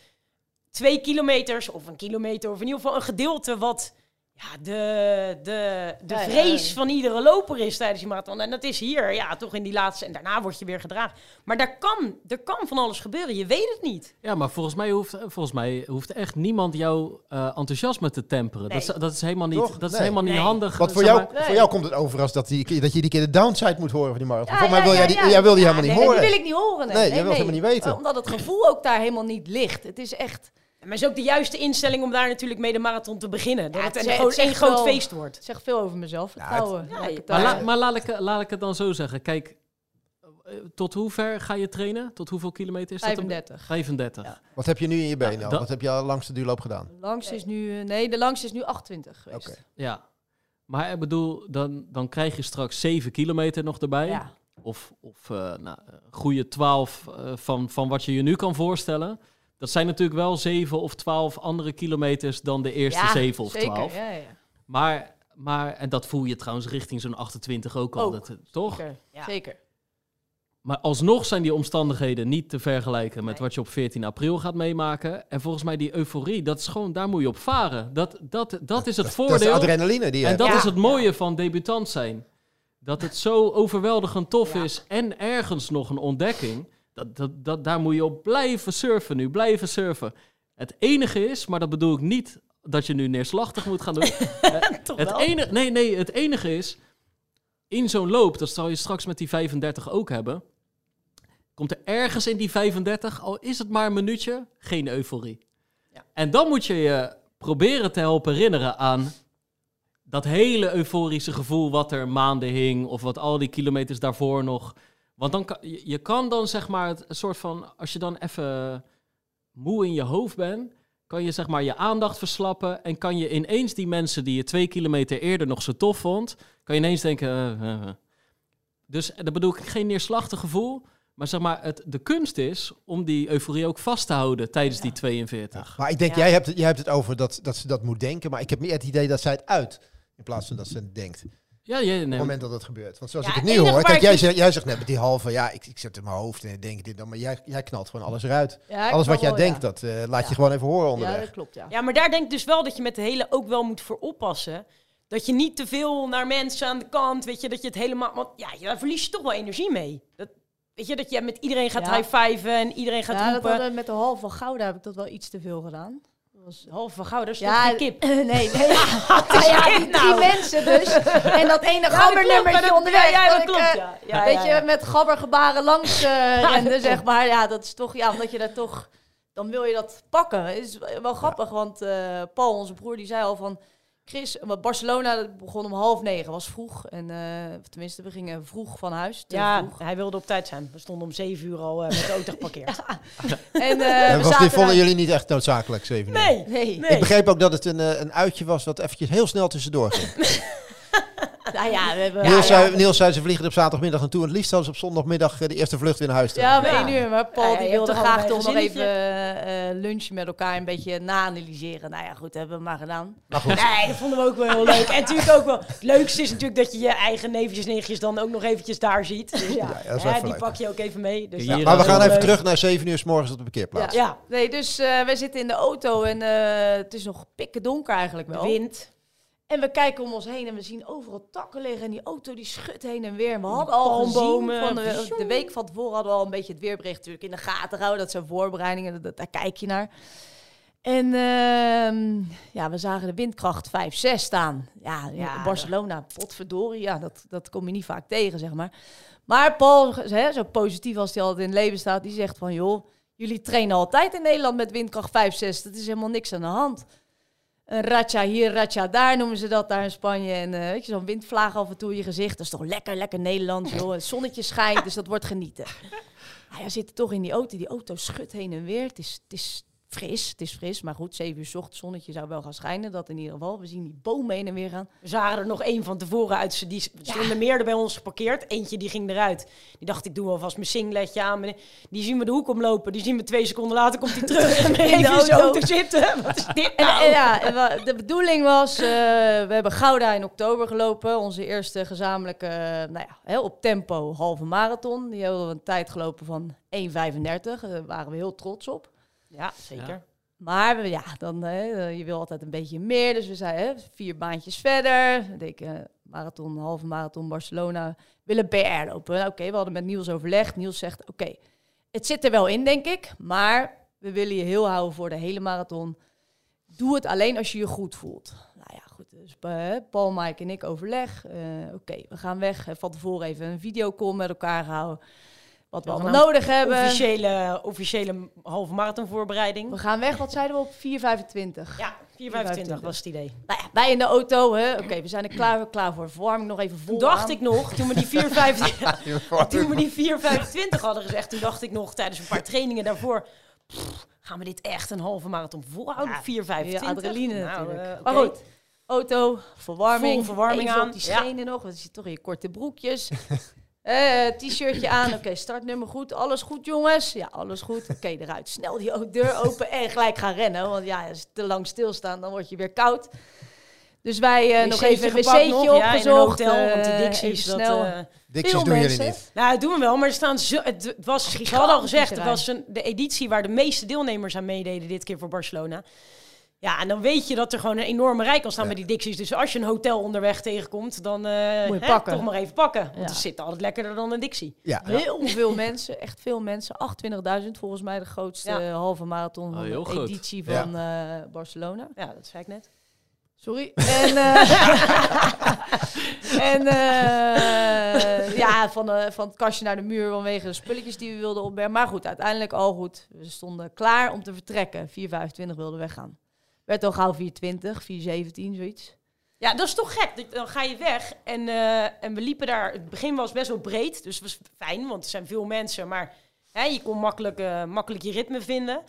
twee kilometers of een kilometer of in ieder geval een gedeelte wat ja, de, de, de ja, vrees ja. van iedere loper is tijdens die marathon. En dat is hier, ja, toch in die laatste. En daarna word je weer gedragen. Maar daar kan, er kan van alles gebeuren. Je weet het niet. Ja, maar volgens mij hoeft, volgens mij hoeft echt niemand jouw eh, enthousiasme te temperen. Dat, is, Nee. dat is helemaal niet, Toch? dat is Nee. helemaal niet Nee. handig. Want voor jou. Nee. voor jou komt het over als dat, die, dat je die keer de downside moet horen van die marathon. Ja, Voor mij ja, wil ja, jij die, ja. jij wil die Ja, helemaal niet nee, horen. die wil ik niet horen. Nee, Nee, jij wil helemaal niet weten. Omdat het gevoel ook daar helemaal niet ligt. Het is echt... Maar het is ook de juiste instelling om daar natuurlijk mee de marathon te beginnen. Dat Ja, het het gewoon één groot wel- feest wordt. Het zegt veel over mezelf. Vertrouwen. het Maar, la- maar laat, ik, laat ik het dan zo zeggen. Kijk, eh, tot hoe ver ga je trainen? Tot hoeveel kilometer is dat? 35. 35. Ja. Wat heb je nu in je benen Wat heb je al langste duurloop gedaan? De langste is nu... eh, Nee, de langste is nu 28 geweest. Oké. Ja. Maar ik bedoel, dan, dan krijg je straks 7 kilometer nog erbij. Ja. Of, of eh, nou, een goede 12 eh, van, van wat je je nu kan voorstellen. Dat zijn natuurlijk wel 7 of 12 andere kilometers dan de eerste Ja, 7 of zeker, 12. Ja, ja. Maar, maar, en dat voel je trouwens richting zo'n 28 ook al. Ook. Dat, toch? Zeker. Ja. Zeker. Maar alsnog zijn die omstandigheden niet te vergelijken met Nee. wat je op 14 april gaat meemaken. En volgens mij die euforie, dat is gewoon, daar moet je op varen. Dat, dat, dat is het Dat voordeel. is de adrenaline die je en hebt. dat Ja. is het mooie van debutant zijn. Dat het zo overweldigend tof is en ergens nog een ontdekking. Dat, dat, dat, daar moet je op blijven surfen nu, blijven surfen. Het enige is, maar dat bedoel ik niet dat je nu neerslachtig moet gaan doen. Toch Het wel? enige, nee, nee, het enige is, in zo'n loop, dat zal je straks met die 35 ook hebben, komt er ergens in die 35, al is het maar een minuutje, geen euforie. Ja. En dan moet je je proberen te helpen herinneren aan dat hele euforische gevoel wat er maanden hing, of wat al die kilometers daarvoor nog. Want dan kan, je, je kan dan zeg maar het een soort van, als je dan even moe in je hoofd bent, kan je zeg maar je aandacht verslappen en kan je ineens die mensen die je twee kilometer eerder nog zo tof vond, kan je ineens denken. eh, eh, eh. Dus dat bedoel ik geen neerslachtig gevoel, maar zeg maar het, de kunst is om die euforie ook vast te houden tijdens die 42. Maar ik denk, Ja. jij, hebt, het- jij hebt het over dat, dat ze dat moet denken. Maar ik heb meer het idee dat zij het uit. In plaats van dat ze het denkt. Ja, ja, Op het moment dat het gebeurt. Want zoals Ja, ik het nu hoor. Kijk, jij, dus- zegt, jij zegt net met die halve. Ja, ik, ik zet in mijn hoofd en ik denk dit dan. Maar jij, jij knalt gewoon alles eruit. Ja, alles wat jij wel, denkt, ja. dat eh, laat je Ja. gewoon even horen Ja, onderweg. dat klopt, ja. Ja, maar daar denk ik dus wel dat je met de hele ook wel moet voor oppassen. Dat je niet te veel naar mensen aan de kant, weet je, dat je het helemaal... Want ja, daar verlies je toch wel energie mee. Dat, weet je, dat je met iedereen gaat Ja. high-fiven en iedereen gaat ja, dat roepen. met de halve van Gouda heb ik dat wel iets te veel gedaan. Was... Halve van is Ja, toch geen kip? nee, nee. Ja, ja, die drie nou? mensen dus. En dat ene gabbernummertje onderweg. Ja, dat klopt, eh, ja. Ja, weet je, met gabbergebaren langs rende, dat zeg maar. Ja, dat is toch, ja, omdat je dat toch, dan wil je dat pakken. Is wel grappig, want eh, Paul, onze broer, die zei al van... Chris, want Barcelona dat begon om half negen, was vroeg. En eh, tenminste, we gingen vroeg van huis. Ja, vroeg. hij wilde op tijd zijn. We stonden om zeven uur al eh, met de auto geparkeerd. En eh, En we was, dit zaten vonden daar- jullie niet echt noodzakelijk, zeven uur? Nee, Nee, nee. Ik begreep ook dat het een, eh, een uitje was wat eventjes heel snel tussendoor ging. nou ja, we hebben... Niels, ja, zei, Niels zei ze vliegen er op zaterdagmiddag naartoe. En het liefst hadden ze op zondagmiddag eh, de eerste vlucht weer naar huis. te Ja, om Ja. één uur. Maar Paul Ja, ja, die wilde toch graag toch nog even eh, eh, lunchen met elkaar. Een beetje na-analyseren. Nou ja, goed, dat hebben we maar gedaan. Maar goed, Nee, dat vonden we ook wel heel leuk. En natuurlijk ook wel... Het leukste is natuurlijk dat je je eigen neefjes en nichtjes dan ook nog eventjes daar ziet. Dus ja, Ja, die leuk. pak je ook even mee. Dus Ja, maar we gaan even leuk. terug naar 7 uur s morgens op de parkeerplaats. Ja, Nee, dus eh wij zitten in de auto en eh, het is nog pikken donker eigenlijk de wel. wind. En we kijken om ons heen en we zien overal takken liggen. En die auto die schudt heen en weer. We hadden al gezien palmbomen, van de, week van tevoren hadden we al een beetje het weerbericht natuurlijk in de gaten gehouden. Dat zijn voorbereidingen, dat, daar kijk je naar. En ehm, ja, we zagen de windkracht 5, 6 staan. Ja, Barcelona, potverdorie. Ja, dat, dat kom je niet vaak tegen, zeg maar. Maar Paul, hè, zo positief als hij altijd in het leven staat, die zegt van... joh, jullie trainen altijd in Nederland met windkracht 5, 6. Dat is helemaal niks aan de hand. Een ratja hier, ratja daar noemen ze dat daar in Spanje. En eh, weet je, zo'n windvlaag af en toe in je gezicht. Dat is toch lekker, lekker Nederlands, joh. Het zonnetje schijnt, dus dat wordt genieten. Ah, ja, zitten toch in die auto. Die auto schudt heen en weer. Het is, het is fris, het is fris. Maar goed, 7 uur 's ochtends, zonnetje zou wel gaan schijnen. Dat in ieder geval. We zien die bomen heen en weer gaan. We zagen er nog één van tevoren uit. Ze- Die stonden meer er bij ons geparkeerd. Eentje die ging eruit. Die dacht, ik doe alvast mijn singletje aan. Die zien we de hoek omlopen. Die zien we twee seconden later, komt hij terug. En In de even in zijn auto. auto zitten. Wat is dit En, nou? en ja, en de bedoeling was, eh, we hebben Gouda in oktober gelopen. Onze eerste gezamenlijke, eh, nou ja, hè, op tempo halve marathon. Die hebben we een tijd gelopen van 1,35. Daar waren we heel trots op. Ja, zeker. Maar we- ja, dan, hè, je wil altijd een beetje meer. Dus we zeiden, hè, vier baantjes verder. Ik, eh, marathon, halve marathon Barcelona. Willen PR lopen. Oké, we hadden met Niels overlegd. Niels zegt, oké, het zit er wel in, denk ik. Maar we willen je heel houden voor de hele marathon. Doe het alleen als je je goed voelt. Nou ja, goed. Dus eh, Paul, Mike en ik overleg. Eh, oké, we gaan weg. Eh, Van tevoren even een videocall met elkaar gehouden. Wat we allemaal nodig hebben. Officiële, officiële halve marathon voorbereiding. We gaan weg, wat zeiden we op 4,25? Ja, 4,25 was het idee. Nou ja, wij in de auto, hè. Oké, we zijn er klaar, klaar voor. Verwarming nog even vol Toen dacht aan. ik nog, toen we die 4,25 toen we die 4,25 hadden gezegd, toen dacht ik nog tijdens een paar trainingen daarvoor, pff, gaan we dit echt een halve marathon volhouden? 4,25? Ja, adrenaline Nou, natuurlijk. eh. Maar goed, auto, verwarming. Vol verwarming even aan, op die ja. schenen nog, want je ziet toch in je korte broekjes. Eh, T-shirtje aan, oké, startnummer goed, alles goed jongens? Ja, alles goed. Oké, eruit. Snel die deur open en gelijk gaan rennen. Want ja, als je te lang stilstaan, dan word je weer koud. Dus wij eh, nog even een wc'tje nog, ja, in een opgezocht. hotel, want die eh, Dixies, dat, eh, doen jullie niet. Nou, dat doen we wel, maar er staan zo, het het was, ze hadden al gezegd, het was een, de editie waar de meeste deelnemers aan meededen dit keer voor Barcelona. Ja, en dan weet je dat er gewoon een enorme rij kan staan bij die Dixies. Dus als je een hotel onderweg tegenkomt, dan eh, Moet je hè, pakken. toch maar even pakken. Want Ja. het zit altijd lekkerder dan een Dixie. Ja. Heel veel mensen, echt veel mensen. 28.000 volgens mij de grootste Ja. halve marathon Oh, van heel de groot. editie Ja. van eh, Barcelona. Ja, dat zei ik net. Sorry. En, eh, en eh, ja, van, de, van het kastje naar de muur vanwege de spulletjes die we wilden opbergen. Maar goed, uiteindelijk al goed. We stonden klaar om te vertrekken. 4,25 wilden weggaan. Werd al gauw 4,20, 4,17, zoiets. Ja, dat is toch gek. Dan ga je weg en, eh, en we liepen daar. Het begin was best wel breed, dus het was fijn, want er zijn veel mensen. Maar hè, je kon makkelijk, eh, makkelijk je ritme vinden.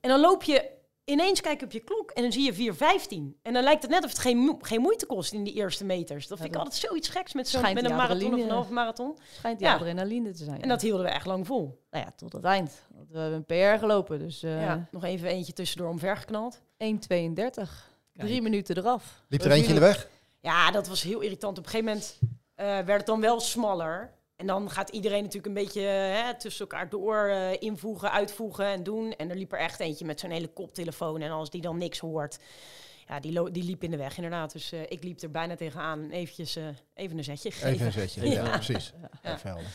En dan loop je ineens kijken op je klok en dan zie je 4,15. En dan lijkt het net of het geen, mo- geen moeite kost in die eerste meters. Dat vind ik dat altijd zoiets geks met, zo'n schijnt met een marathon of een halve marathon. Schijnt die Ja. adrenaline te zijn. En dat hielden we echt lang vol. nou ja, tot het eind. Want We hebben een PR gelopen, dus eh ja, nog even eentje tussendoor omvergeknald. 1,32. Drie minuten eraf. Liep er eentje in de weg? Ja, dat was heel irritant. Op een gegeven moment eh, werd het dan wel smaller. En dan gaat iedereen natuurlijk een beetje hè, tussen elkaar door eh, invoegen, uitvoegen en doen. En er liep er echt eentje met zo'n hele koptelefoon. En als die dan niks hoort, ja, die, die liep in de weg inderdaad. Dus eh, ik liep er bijna tegenaan en eventjes eh, even een zetje gegeven. Even een zetje. Ja, precies. Ja. Even helder.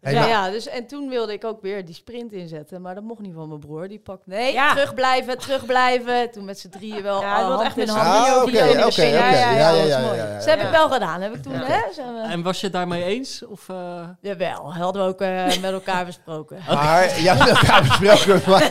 Hey, ja, ja, dus en toen wilde ik ook weer die sprint inzetten, maar dat mocht niet van mijn broer. Die pakt, nee, Ja. terugblijven, terugblijven. Toen met z'n drieën wel Ja, dat echt met hand. Ah, oké, oké. Ja, ja, ja, Ja, ja, Dus heb ja. ik wel gedaan. Heb ik toen, Ja. hè? En was je het daarmee eens? Of, eh, Jawel, hadden we ook eh, met elkaar besproken. Maar, ja, dat gaan we besproken. Maar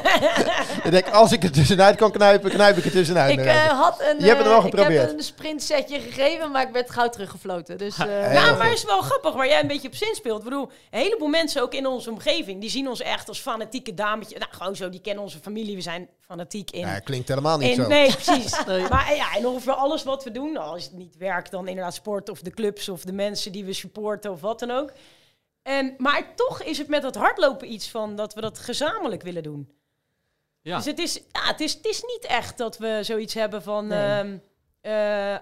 ik denk, als ik er tussenuit kan knijpen, knijp ik er tussenuit. Ik eh, had een, Je hebt het wel ik geprobeerd. heb een sprintsetje gegeven, maar ik werd gauw teruggefloten. Dus, eh, Ja, maar het is wel grappig waar jij een beetje op zin speelt. Ik bedoel, een heleboel mensen ook in onze omgeving, die zien ons echt als fanatieke dametjes. Nou, gewoon zo, die kennen onze familie. We zijn fanatiek in. Ja, klinkt helemaal niet in zo. nee, precies. Maar ja, en ongeveer alles wat we doen, als het niet werkt, dan inderdaad sport of de clubs of de mensen die we supporten of wat dan ook. En, maar toch is het met dat hardlopen iets van dat we dat gezamenlijk willen doen. ja. Dus het is, ja, het, is, het is niet echt dat we zoiets hebben van... Nee. ehm, eh,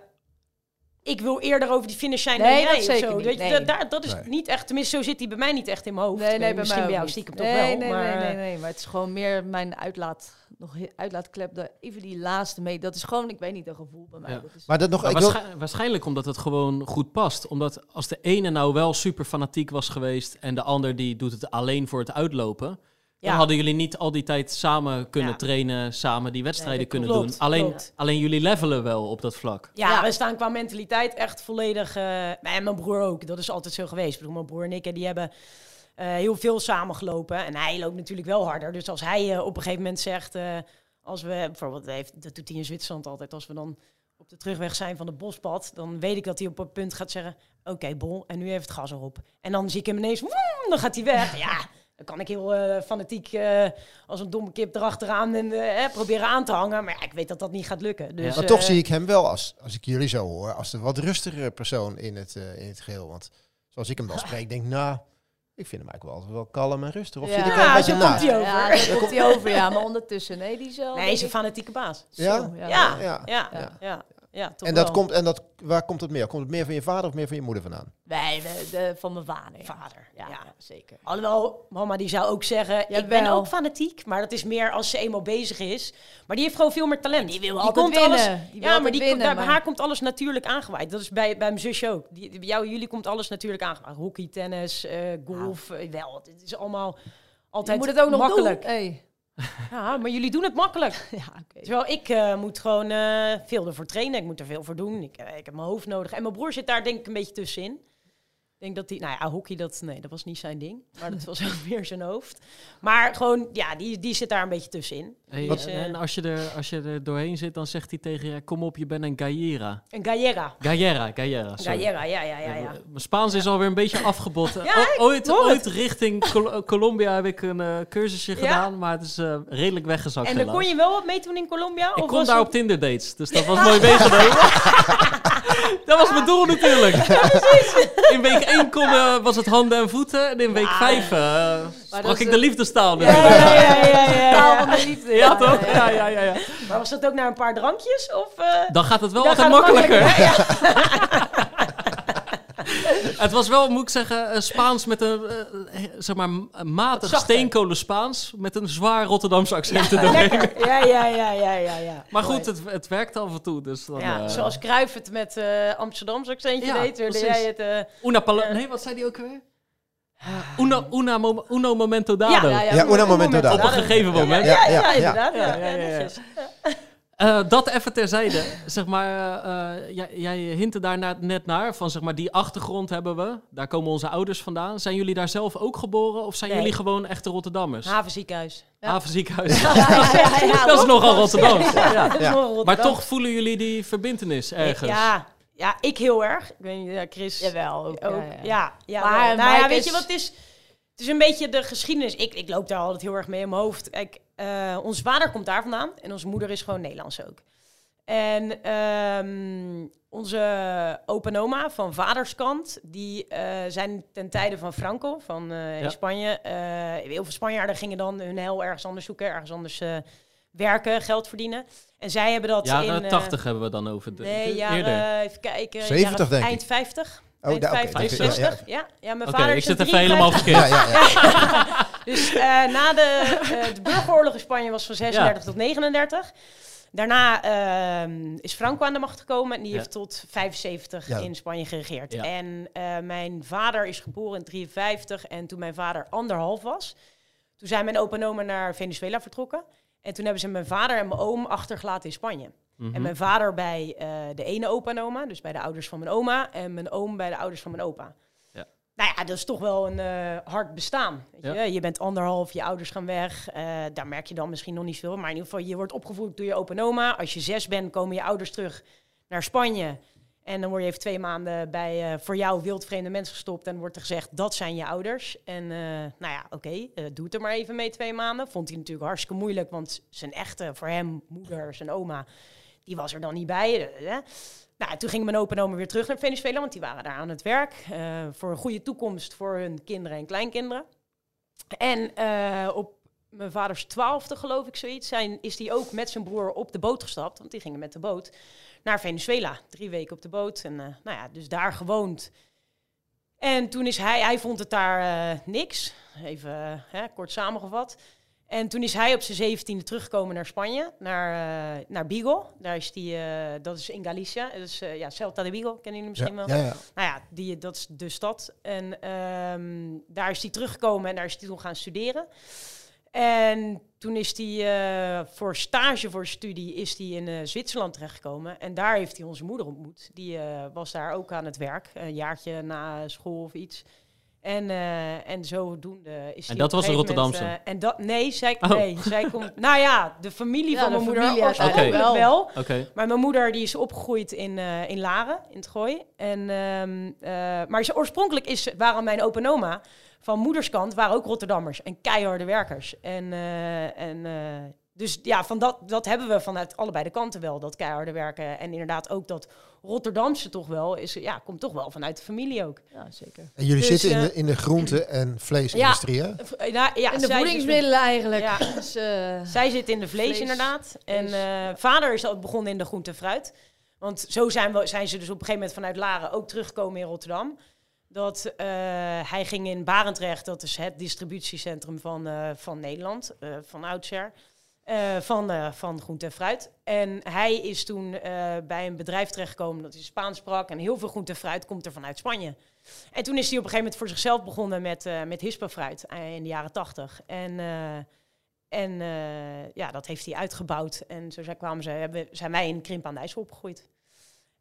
ik wil eerder over die finish zijn Nee, dan jij dat of zeker zo. niet, Weet je, nee. dat, daar, dat is Nee. niet echt... Tenminste, zo zit hij bij mij niet echt in mijn hoofd. Nee, nee, bij Misschien mij bij ook jou stiekem toch wel. Nee, maar, nee, nee, nee. Maar het is gewoon meer mijn uitlaat, nog uitlaatklep. De, even die laatste mee. Dat is gewoon, ik weet niet, een gevoel bij mij. Ja. Dat is, Maar dat nog, Maar ik wil, waarschijn- waarschijnlijk omdat het gewoon goed past. Omdat als de ene nou wel super fanatiek was geweest en de ander die doet het alleen voor het uitlopen. Dan hadden jullie niet al die tijd samen kunnen Ja. trainen, samen die wedstrijden Nee, kunnen klopt. doen. Alleen, Klopt. alleen jullie levelen wel op dat vlak. Ja, Ja. we staan qua mentaliteit echt volledig... eh, en mijn broer ook, dat is altijd zo geweest. Ik bedoel, mijn broer en ik, die hebben eh, heel veel samengelopen. En hij loopt natuurlijk wel harder. Dus als hij eh, op een gegeven moment zegt... eh, Als we bijvoorbeeld, dat heeft, dat doet hij in Zwitserland altijd, als we dan op de terugweg zijn van het bospad, dan weet ik dat hij op een punt gaat zeggen, oké, bol, en nu even het gas erop. En dan zie ik hem ineens, woem, dan gaat hij weg. Ja, dan kan ik heel eh, fanatiek eh, als een domme kip erachteraan en eh, eh, proberen aan te hangen. Maar ja, ik weet dat dat niet gaat lukken. Dus, Maar eh, toch zie ik hem wel als, als ik jullie zo hoor, als de wat rustigere persoon in het, eh, in het geheel. Want zoals ik hem wel spreek, denk ik, nou, ik vind hem eigenlijk wel altijd wel kalm en rustig. Of Ja. zit ik Ja, er zo komt naast? hij over. Ja, daar komt hij over, ja. Maar ondertussen, nee, die wel... Nee, hij is een fanatieke baas. Ja? Zo, Ja, Ja. ja, ja, Ja. toch En, dat wel. komt, en dat, waar komt het meer? Komt het meer van je vader of meer van je moeder vandaan? Nee, de, de- van mijn vader. ja. Vader, Ja, ja. ja, zeker. Alhoewel, mama die zou ook zeggen, ik ben ook fanatiek. Maar dat is meer als ze eenmaal bezig is. Maar die heeft gewoon veel meer talent. Die wil altijd winnen. Alles, Die wil ja, maar die, winnen, bij maar- haar komt alles natuurlijk aangewaaid. Dat is bij, bij mijn zusje ook. Die, bij jou, jullie komt alles natuurlijk aangewaaid. Hockey, tennis, eh, golf, eh, wel. Het is allemaal Je altijd moet het ook nog makkelijk. doen. Hey. Ja, maar jullie doen het makkelijk. Ja. Terwijl ik eh, moet gewoon eh, veel ervoor trainen. Ik moet er veel voor doen. Ik, eh, ik heb mijn hoofd nodig. En mijn broer zit daar denk ik een beetje tussenin. Ik denk dat die, nou ja, hockey, dat, nee, dat was niet zijn ding. Maar dat was ook meer zijn hoofd. Maar gewoon, ja, die, die zit daar een beetje tussenin. Hey, Wat- en als je, er, als je er doorheen zit, dan zegt hij tegen je... Kom op, je bent een Gallera. Een Gallera. Gallera, Gallera. Gallera, ja, ja, ja. Ja, ja. Mijn Spaans is alweer een beetje afgebot. Ja, O- ik ooit, ooit richting Col- Colombia heb ik een eh, cursusje Ja? gedaan, maar het is eh, redelijk weggezakt En dan helaas. kon je wel wat meedoen in Colombia? Ik of kon was daar het- op Tinder dates, dus dat was mooi meegenomen. dat was mijn doel natuurlijk. in week 1 kon, eh, was het handen en voeten en in week 5 sprak dat is ik de liefdestaal. Ja, ja, ja, ja, Taal van de liefde. Ja, toch? Ja, ja, ja, ja. Maar was dat ook naar een paar drankjes? Of, eh, Dan gaat het wel altijd het makkelijker. makkelijker, Het was wel, moet ik zeggen, eh, Spaans met een, eh, eh, zeg maar, matig steenkolen Spaans. Met een zwaar Rotterdamse accent erin. Lekker. Ja, ja, ja, ja, ja, ja. Maar goed, het, het werkt af en toe. Dus dan, Ja, zoals Cruijff het met eh Amsterdamse accentje Ja, deed. Wilde jij het... eh, Una pala- Ja. Nee, wat zei die ook weer? Una, una mo- uno momento dado. Ja, ja, Ja, una momento Op dado. een gegeven moment. Ja, ja, Ja, ja, inderdaad. Eh, dat even terzijde. Zeg maar, eh, jij, jij hintte daar net naar. Van zeg maar, die achtergrond hebben we. Daar komen onze ouders vandaan. Zijn jullie daar zelf ook geboren? Of zijn Nee. jullie gewoon echte Rotterdammers? Havenziekenhuis. Ja. Havenziekenhuis. Ja, ja, ja, ja, dat is nogal Rotterdam. Maar toch voelen jullie die verbintenis ergens. Ja, ja, ik heel erg. Ik weet niet, ja, Chris Jawel, ook. ook. ja, ja. Maar nou weet is- je wat het is? Het is een beetje de geschiedenis. Ik, ik loop daar altijd heel erg mee in mijn hoofd. Kijk, eh onze vader komt daar vandaan en onze moeder is gewoon Nederlands ook. En ehm, onze opa en oma van vaderskant, die eh, zijn ten tijde van Franco, van eh, Ja. in Spanje. eh, heel veel Spanjaarden gingen dan hun hel ergens anders zoeken, ergens anders eh, werken, geld verdienen. En zij hebben dat Jaren in... eh, 80 hebben we dan over. De, Nee, de- jaren, even kijken. 70 jaren denk ik. Eind 50. Oh, eind daar- oké, 50, dat- ja, 60. ja. Ja, ja, mijn Oké, vader ik is zit van even helemaal 53. verkeerd. Ja, ja, ja. Dus eh, na de, eh, de burgeroorlog in Spanje was van 36 tot 39. Daarna ehm, is Franco aan de macht gekomen en die Ja. heeft tot 75 Ja. in Spanje geregeerd. Ja. En eh, mijn vader is geboren in 53 en toen mijn vader anderhalf was, toen zijn mijn opa en oma naar Venezuela vertrokken. En toen hebben ze mijn vader en mijn oom achtergelaten in Spanje. Mhm. En mijn vader bij eh, de ene opa en oma, dus bij de ouders van mijn oma. En mijn oom bij de ouders van mijn opa. Ja. Nou ja, dat is toch wel een eh, hard bestaan. Weet Ja. je? je bent anderhalf, je ouders gaan weg. eh, daar merk je dan misschien nog niet veel. Maar in ieder geval, je wordt opgevoed door je opa en oma. Als je zes bent, komen je ouders terug naar Spanje. En dan word je even twee maanden bij voor jou wildvreemde mensen gestopt. En wordt er gezegd, dat zijn je ouders. En nou ja, oké, eh, doe het er maar even mee twee maanden. Vond hij natuurlijk hartstikke moeilijk. Want zijn echte, voor hem, moeder, zijn oma, die was er dan niet bij. eh, hè. Nou, toen ging mijn opa en oma weer terug naar Venezuela, want die waren daar aan het werk. eh, voor een goede toekomst voor hun kinderen en kleinkinderen. En eh, op mijn vaders twaalfde, geloof ik, zoiets, zijn, is hij ook met zijn broer op de boot gestapt. Want die gingen met de boot naar Venezuela. Drie weken op de boot. En nou ja, dus daar gewoond. En toen is hij, hij vond het daar niks. Even hè, kort samengevat. En toen is hij op zijn zeventiende teruggekomen naar Spanje, naar, eh, naar Vigo. Daar is die, eh, dat is in Galicia. Dat is uh, ja, Celta de Vigo, kennen jullie misschien Ja, wel? ja, ja. Nou ja, die, dat is de stad. En ehm, daar is hij teruggekomen en daar is hij toen gaan studeren. En toen is hij eh, voor stage voor studie is hij in eh, Zwitserland terechtgekomen. En daar heeft hij onze moeder ontmoet. Die eh, was daar ook aan het werk, een jaartje na school of iets. En, eh, en zodoende is En dat was een moment, Rotterdamse? eh, en dat, nee, zij, Oh. nee, zij komt... Nou ja, de familie Ja, van de mijn moeder familie oorspronkelijk uiteindelijk wel. Oké. Maar mijn moeder die is opgegroeid in, eh, in Laren, in het Gooi. En, ehm, eh, maar ze, oorspronkelijk is, waren mijn opa en oma van moederskant waren ook Rotterdammers en keiharde werkers. En, eh, en eh, dus ja, van dat, dat hebben we vanuit allebei de kanten wel, dat keiharde werken. En inderdaad ook dat Rotterdamse toch wel, is, ja, komt toch wel vanuit de familie ook. Ja, zeker. En jullie Dus, zitten in eh, de, in de groente- en vleesindustrie, hè? Eh, nou, ja, en de voedingsmiddelen eigenlijk. Ja. Dus, eh, Zij zit in de vlees, Vlees. inderdaad. En Vlees, eh, vader is ook begonnen in de groente en fruit. Want zo zijn, we, zijn ze dus op een gegeven moment vanuit Laren ook teruggekomen in Rotterdam. Dat eh, hij ging in Barendrecht, dat is het distributiecentrum van, eh, van Nederland, eh, van oudsher. Eh, van, eh, van groente en fruit. En hij is toen eh, bij een bedrijf terechtgekomen dat hij Spaans sprak. En heel veel groente en fruit komt er vanuit Spanje. En toen is hij op een gegeven moment voor zichzelf begonnen met, eh met Hispa-fruit in de jaren tachtig. En, eh, en eh, ja, dat heeft hij uitgebouwd. En zo zijn, kwamen ze, hebben, zijn wij in Krimp aan de IJssel opgegroeid.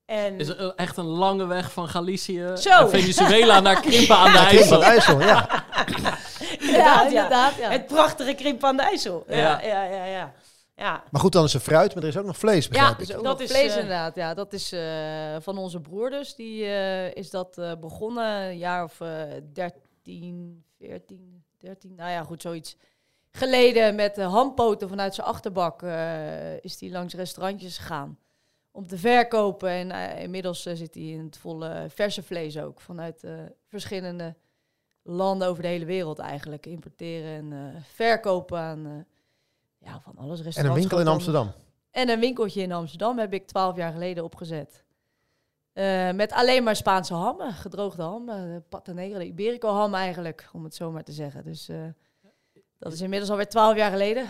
En Is er echt een lange weg van Galicië Zo. en Venezuela naar Krimpen aan de Ja, Krimpen IJssel. aan de IJssel, ja. inderdaad, ja, ja, inderdaad. Ja. het prachtige Krimp aan de IJssel. Ja, Ja. ja, ja, ja. ja. Maar goed, dan is er fruit, maar er is ook nog vlees, Ja, begrijp dus ik. ook Dat nog is, vlees eh, inderdaad. Ja, dat is eh, van onze broer dus. Die eh, is dat eh, begonnen een jaar of eh 13, 14, 13, nou ja, goed, zoiets. Geleden met de handpoten vanuit zijn achterbak eh, is hij langs restaurantjes gegaan om te verkopen. En inmiddels zit hij in het volle verse vlees ook vanuit eh, verschillende landen over de hele wereld eigenlijk. Importeren en eh, verkopen aan eh, ja, van alles. En een restaurants, winkel in Amsterdam. en een winkeltje in Amsterdam heb ik twaalf jaar geleden opgezet. Eh, met alleen maar Spaanse hammen, gedroogde hammen, de pata negra, de Iberico ham eigenlijk, om het zo maar te zeggen. Dus dat is inmiddels alweer twaalf jaar geleden.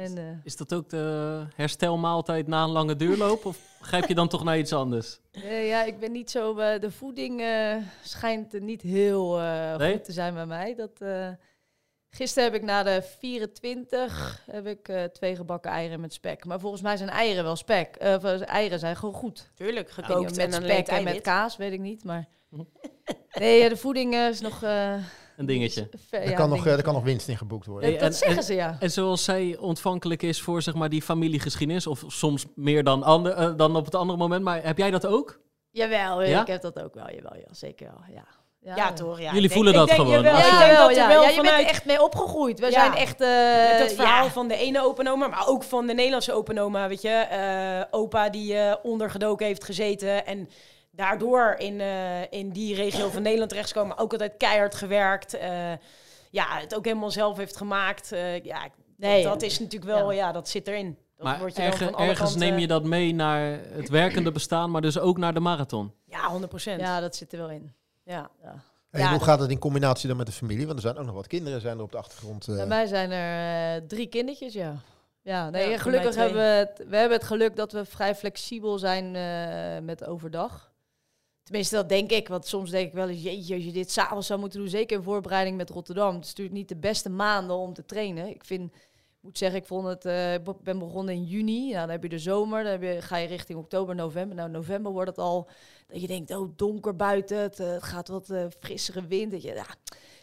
En, eh, Is dat ook de herstelmaaltijd na een lange duurloop? Of grijp je dan toch naar iets anders? eh, ja, ik ben niet zo. eh, de voeding eh, schijnt niet heel eh, Nee? goed te zijn bij mij. Dat, eh, gisteren heb ik na de 24 heb ik, eh, twee gebakken eieren met spek. Maar volgens mij zijn eieren wel spek. Eieren zijn gewoon goed. Tuurlijk, Gekookt met en dan spek en met kaas, weet ik niet. Maar nee, de voeding is nog. Een dingetje. ver- Er ja, kan, nog, dingetje. er kan nog winst in geboekt worden. Dat, en- zeggen en- ze ja. En zoals zij ontvankelijk is voor zeg maar, die familiegeschiedenis, of soms meer dan, ander, eh, dan op het andere moment, maar heb jij dat ook? Jawel, Ja? ik heb dat ook wel. Jawel, ja, zeker wel. Ja, ja, Ja, toch? Ja, Jullie ik denk- voelen ik dat denk, gewoon. jawel, dat ja. wel ja, je vanuit... bent er echt mee opgegroeid. We Ja. zijn echt... eh, Met het verhaal ja. van de ene open oma, maar ook van de Nederlandse open oma, weet je. eh, opa die eh, ondergedoken heeft gezeten en daardoor in, eh, in die regio van Nederland terechtgekomen. Ook altijd keihard gewerkt. eh, ja, het ook helemaal zelf heeft gemaakt. eh, ja, Nee, dat is natuurlijk wel, Ja. ja, dat zit erin. Dat Maar wordt je erge- van ergens kanten- neem je dat mee naar het werkende bestaan, maar dus ook naar de marathon. Ja, 100 procent. Ja, dat zit er wel in. Ja. Ja. En Ja, hoe gaat het in combinatie dan met de familie? Want er zijn ook nog wat kinderen zijn er op de achtergrond. Bij mij zijn er drie kindertjes, ja. Ja, nee, Ja, gelukkig hebben we het, we hebben het geluk dat we vrij flexibel zijn eh, met overdag. Tenminste, dat denk ik. Want soms denk ik wel eens, jeetje, als je dit s'avonds zou moeten doen, zeker in voorbereiding met Rotterdam. Het is natuurlijk niet de beste maanden om te trainen. Ik vind, moet zeggen, ik vond het, ik ben begonnen in juni. Nou, dan heb je de zomer, dan heb je, ga je richting oktober, november. Nou, november wordt het al, dat je denkt, oh, donker buiten, het, eh, gaat wat eh, frissere wind. Dat je, ja,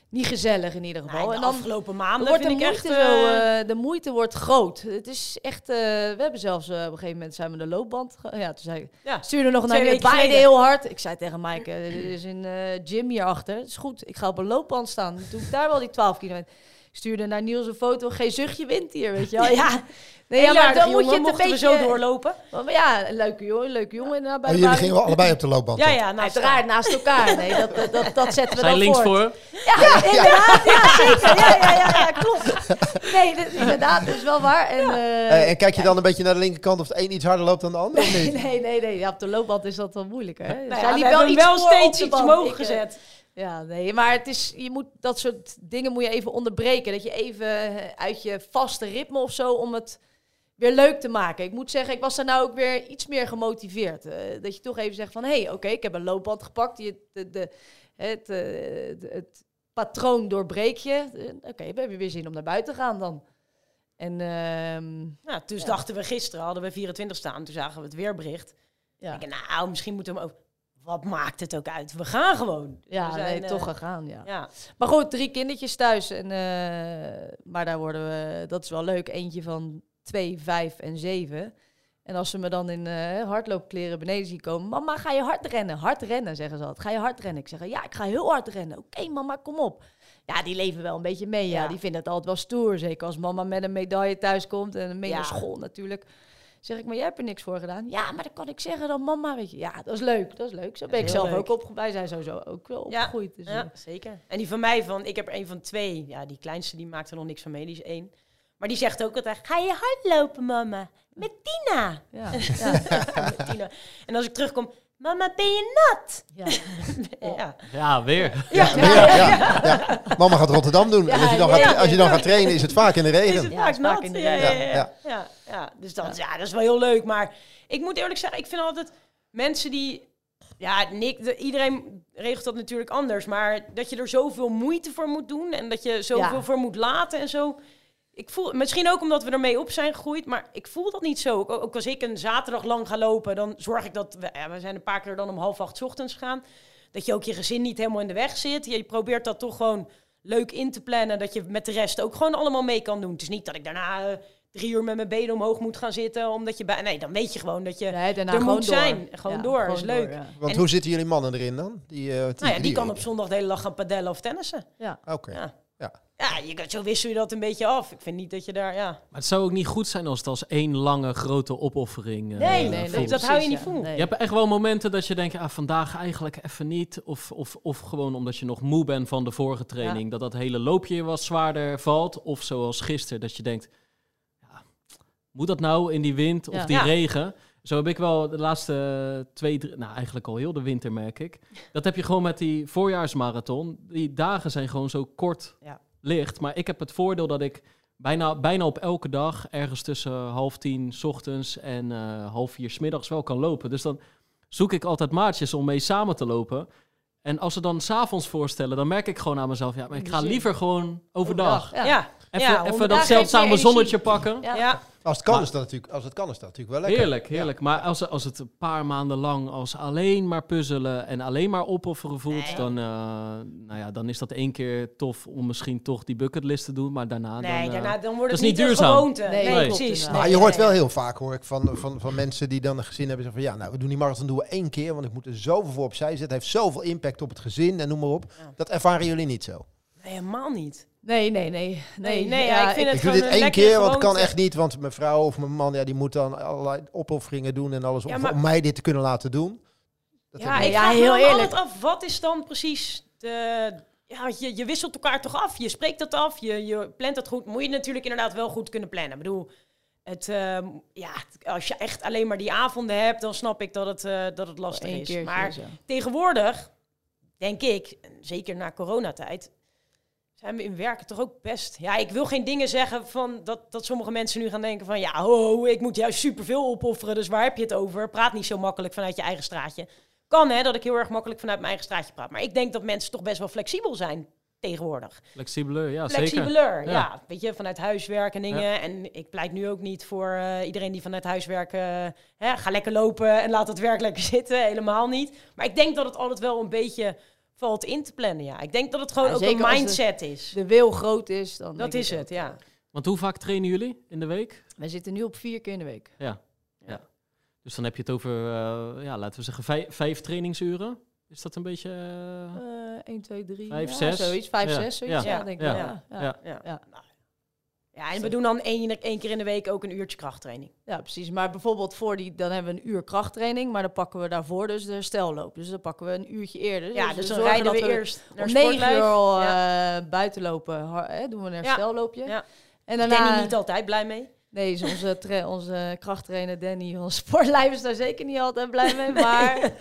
niet gezellig in ieder geval. Nou, en dan afgelopen maanden wordt de vind ik moeite, echt... zo, eh, eh, de moeite wordt groot. Het is echt, eh, we hebben zelfs op een gegeven moment zijn we de loopband. Ja, toen zei ik, ja. stuurde nog naar waaide geleden. heel hard. Ik zei tegen Maaike, eh, er is een gym hierachter. Het is goed, ik ga op een loopband staan. Toen doe ik daar wel die 12 kilometer. Ik stuurde naar Niels een foto, geen zuchtje wind hier, weet je wel. Ja, nee, ja maar dan moet je het een mochten beetje... we zo doorlopen. Maar ja, een leuke jongen, leuke jongen. inderdaad, bij Oh, jullie gingen wel allebei op de loopband. Ja, ja, nou, Uiteraard naast elkaar. Nee, dat, dat, dat, dat zetten we Zij dan links voort. voor. Ja, inderdaad. Ja, zeker. Ja, ja, ja, ja, klopt. Nee, dat, inderdaad, dat is wel waar. En, eh, Eh, en kijk je dan een beetje naar de linkerkant of de een iets harder loopt dan de ander? of Nee, niet? nee, nee, nee. Ja, op de loopband is dat wel moeilijker. Hè? Nou Zij ja, we liep hebben hem iets wel steeds de iets band. omhoog eh, gezet. Ja, nee, maar het is, je moet dat soort dingen moet je even onderbreken. Dat je even eh, uit je vaste ritme of zo om het weer leuk te maken. Ik moet zeggen, ik was daar nou ook weer iets meer gemotiveerd. Eh, dat je toch even zegt van, hé, hey, oké, ik heb een loopband gepakt. Die, de, de, het, eh, het patroon doorbreek je. Oké, we hebben weer zin om naar buiten te gaan dan. En Ja, dus Ja. dachten we gisteren, hadden we 24 staan. Toen zagen we het weerbericht. ja. Ik denk, nou, misschien moeten we hem ook... wat maakt het ook uit? We gaan gewoon. Ja, We zijn, nee, eh, toch gegaan, ja. Ja. Maar goed, drie kindertjes thuis. En, eh, maar daar worden we, dat is wel leuk. Eentje van twee, vijf en zeven. En als ze me dan in eh, hardloopkleren beneden zien komen. Mama, ga je hard rennen? Hard rennen, zeggen ze altijd. Ga je hard rennen? Ik zeg, ja, ik ga heel hard rennen. Oké, mama, kom op. Ja, die leven wel een beetje mee. Ja. Ja. Die vinden het altijd wel stoer. Zeker als mama met een medaille thuis komt en mee Ja. naar school natuurlijk. Zeg ik, maar jij hebt er niks voor gedaan. Ja, maar dan kan ik zeggen dan mama, weet je. Ja, dat is leuk, dat is leuk. Zo ben ik zelf leuk. ook opgegroeid. Wij zijn sowieso ook wel Ja. opgegroeid. Dus, Ja, eh, zeker. En die van mij, van, ik heb er een van twee. Ja, die kleinste die maakt er nog niks van mee, die is één. Maar die zegt ook altijd, ga je hardlopen, mama? Met Tina. ja, ja, Met Tina. En als ik terugkom, mama, ben je nat? ja. Ja. Ja, weer. Ja. Ja, ja, ja. Mama gaat Rotterdam doen. en als je, dan Ja, gaat, ja, als je dan gaat trainen, is het vaak in de Is regen. het Ja, vaak is vaak nat? in de Ja, ja, regen. ja, ja. ja, ja. Dus dat, ja. dat is wel heel leuk. Maar ik moet eerlijk zeggen, ik vind altijd mensen die... Ja, Nick, de- iedereen regelt dat natuurlijk anders. Maar dat je er zoveel moeite voor moet doen... en dat je zoveel Ja. voor moet laten en zo... Ik voel, misschien ook omdat we ermee op zijn gegroeid, maar ik voel dat niet zo. Ook, ook als ik een zaterdag lang ga lopen, dan zorg ik dat... We, ja, we zijn een paar keer dan om half acht 's ochtends gegaan. Dat je ook je gezin niet helemaal in de weg zit. Je probeert dat toch gewoon leuk in te plannen. Dat je met de rest ook gewoon allemaal mee kan doen. Het is niet dat ik daarna eh, drie uur met mijn benen omhoog moet gaan zitten. Omdat je bij. Nee, dan weet je gewoon dat je. Nee, daarna er gewoon moet door. zijn. Gewoon door, is leuk. ja. Want En- hoe zitten jullie mannen erin dan? Die, eh, nou ja, die kan op zondag de hele dag gaan padellen of tennissen. Ja. Oké. Ja. Ja. Ja, je, zo wissel je dat een beetje af. Ik vind niet dat je daar. Ja. Maar het zou ook niet goed zijn als het als één lange grote opoffering eh, Nee, nee, dat hou je niet vol. Nee. Je hebt echt wel momenten dat je denkt, ah, vandaag eigenlijk even niet. Of, of, of gewoon omdat je nog moe bent van de vorige training. Dat dat hele loopje je wat zwaarder valt. Of zoals gisteren, dat je denkt, ja, moet dat nou in die wind of Ja. die Ja. regen? Zo heb ik wel de laatste twee, drie, nou eigenlijk al heel de winter merk ik. Dat heb je gewoon met die voorjaarsmarathon. Die dagen zijn gewoon zo kort Ja. Licht. Maar ik heb het voordeel dat ik bijna, bijna op elke dag ergens tussen half tien 's ochtends en eh, half vier 's middags wel kan lopen. Dus dan zoek ik altijd maatjes om mee samen te lopen. En als ze dan s'avonds voorstellen, dan merk ik gewoon aan mezelf, ja, maar ik ga liever gewoon overdag. Ja. Ja. Even, Ja, even dat zeldzame zonnetje pakken. Ja. Ja. Als het kan, Maar- is dat natuurlijk, als het kan, is dat natuurlijk wel lekker. Heerlijk, heerlijk. Maar als, als het een paar maanden lang als alleen maar puzzelen en alleen maar opofferen voelt, Nee. dan, eh, nou ja, dan is dat één keer tof om misschien toch die bucketlist te doen. Maar daarna Nee, dan... eh, daarna dan wordt het niet een duurzaam. gewoonte. Nee, Nee, nee. klopt precies. Maar je hoort wel heel vaak, hoor ik, van, van, van mensen die dan een gezin hebben. Zeggen van, ja, nou, we doen die marathon doen we één keer, want ik moet er zoveel voor opzij zetten. Het heeft zoveel impact op het gezin en noem maar op. Ja. Dat ervaren jullie niet zo. Nee, helemaal niet. Nee, nee, nee. Nee, nee, ja, ik vind het Ik doe dit een één keer, want het kan echt niet. Want mijn vrouw of mijn man, ja, die moet dan allerlei opofferingen doen en alles Ja, om, maar- om mij dit te kunnen laten doen. Dat Ja, ik vraag me heel dan eerlijk. altijd af, wat is dan precies de... Ja, je, je wisselt elkaar toch af, je spreekt dat af, je, je plant dat goed. Moet je natuurlijk inderdaad wel goed kunnen plannen. Ik bedoel, het, ehm, ja, als je echt alleen maar die avonden hebt, dan snap ik dat het, eh, dat het lastig is. keertje Maar zo. tegenwoordig, denk ik, zeker na coronatijd, zijn we in werken toch ook best... Ja, ik wil geen dingen zeggen van dat, dat sommige mensen nu gaan denken van... Ja, ho, ik moet juist superveel opofferen, dus waar heb je het over? Praat niet zo makkelijk vanuit je eigen straatje. Kan hè, dat ik heel erg makkelijk vanuit mijn eigen straatje praat. Maar ik denk dat mensen toch best wel flexibel zijn tegenwoordig. Flexibeler, ja zeker. Flexibeler, ja. Ja. Weet je, vanuit huiswerk en dingen. En ik pleit nu ook niet voor eh, iedereen die vanuit huiswerk... eh, hè, ga lekker lopen en laat het werk lekker zitten. Helemaal niet. Maar ik denk dat het altijd wel een beetje valt in te plannen, ja. Ik denk dat het gewoon Ja, ook een de- mindset is. De wil groot is, dan Dat is het, ja. Want hoe vaak trainen jullie in de week? Wij zitten nu op vier keer in de week. Ja. ja. Dus dan heb je het over, eh, ja, laten we zeggen, vijf, vijf trainingsuren. Is dat een beetje... eh, Eh 1, 2, 3, Vijf, ja, zes. zoiets. 5, Ja. 6, zoiets. Ja, Ja. denk ik Ja. Ja, ja. Ja. Ja. Ja. Ja. Ja, en we doen dan één, één keer in de week ook een uurtje krachttraining. precies. Maar bijvoorbeeld voor die, dan hebben we een uur krachttraining, maar dan pakken we daarvoor dus de herstelloop. Dus dan pakken we een uurtje eerder. Ja, dus we dan rijden we dat eerst naar om 9 sportlijf. uur al Ja. eh, buiten lopen, har- hè, doen we een herstelloopje. Ja. En Danny daarna, niet altijd blij mee. Nee, is onze, tra- onze krachttrainer Danny van Sportlijf is daar zeker niet altijd blij mee, maar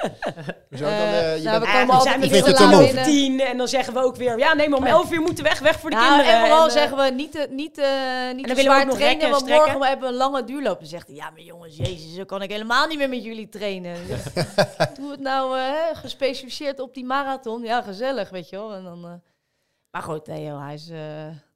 dan, eh, eh, je nou, bent- we komen we altijd zijn te laat binnen. tien en dan zeggen we ook weer... Ja, nee, maar om. 11 uur moeten we weg, weg voor de Nou, kinderen. En vooral eh, zeggen we niet te, niet, eh niet te willen we zwaar trainen, rekken en want strekken. morgen we hebben een lange duurloop. Dan zegt hij, ja maar jongens, jezus, zo kan ik helemaal niet meer met jullie trainen. Dus, Doe het nou eh, gespecificeerd op die marathon. Ja, gezellig, weet je wel. En dan, eh, Maar goed, nee joh, hij is eh,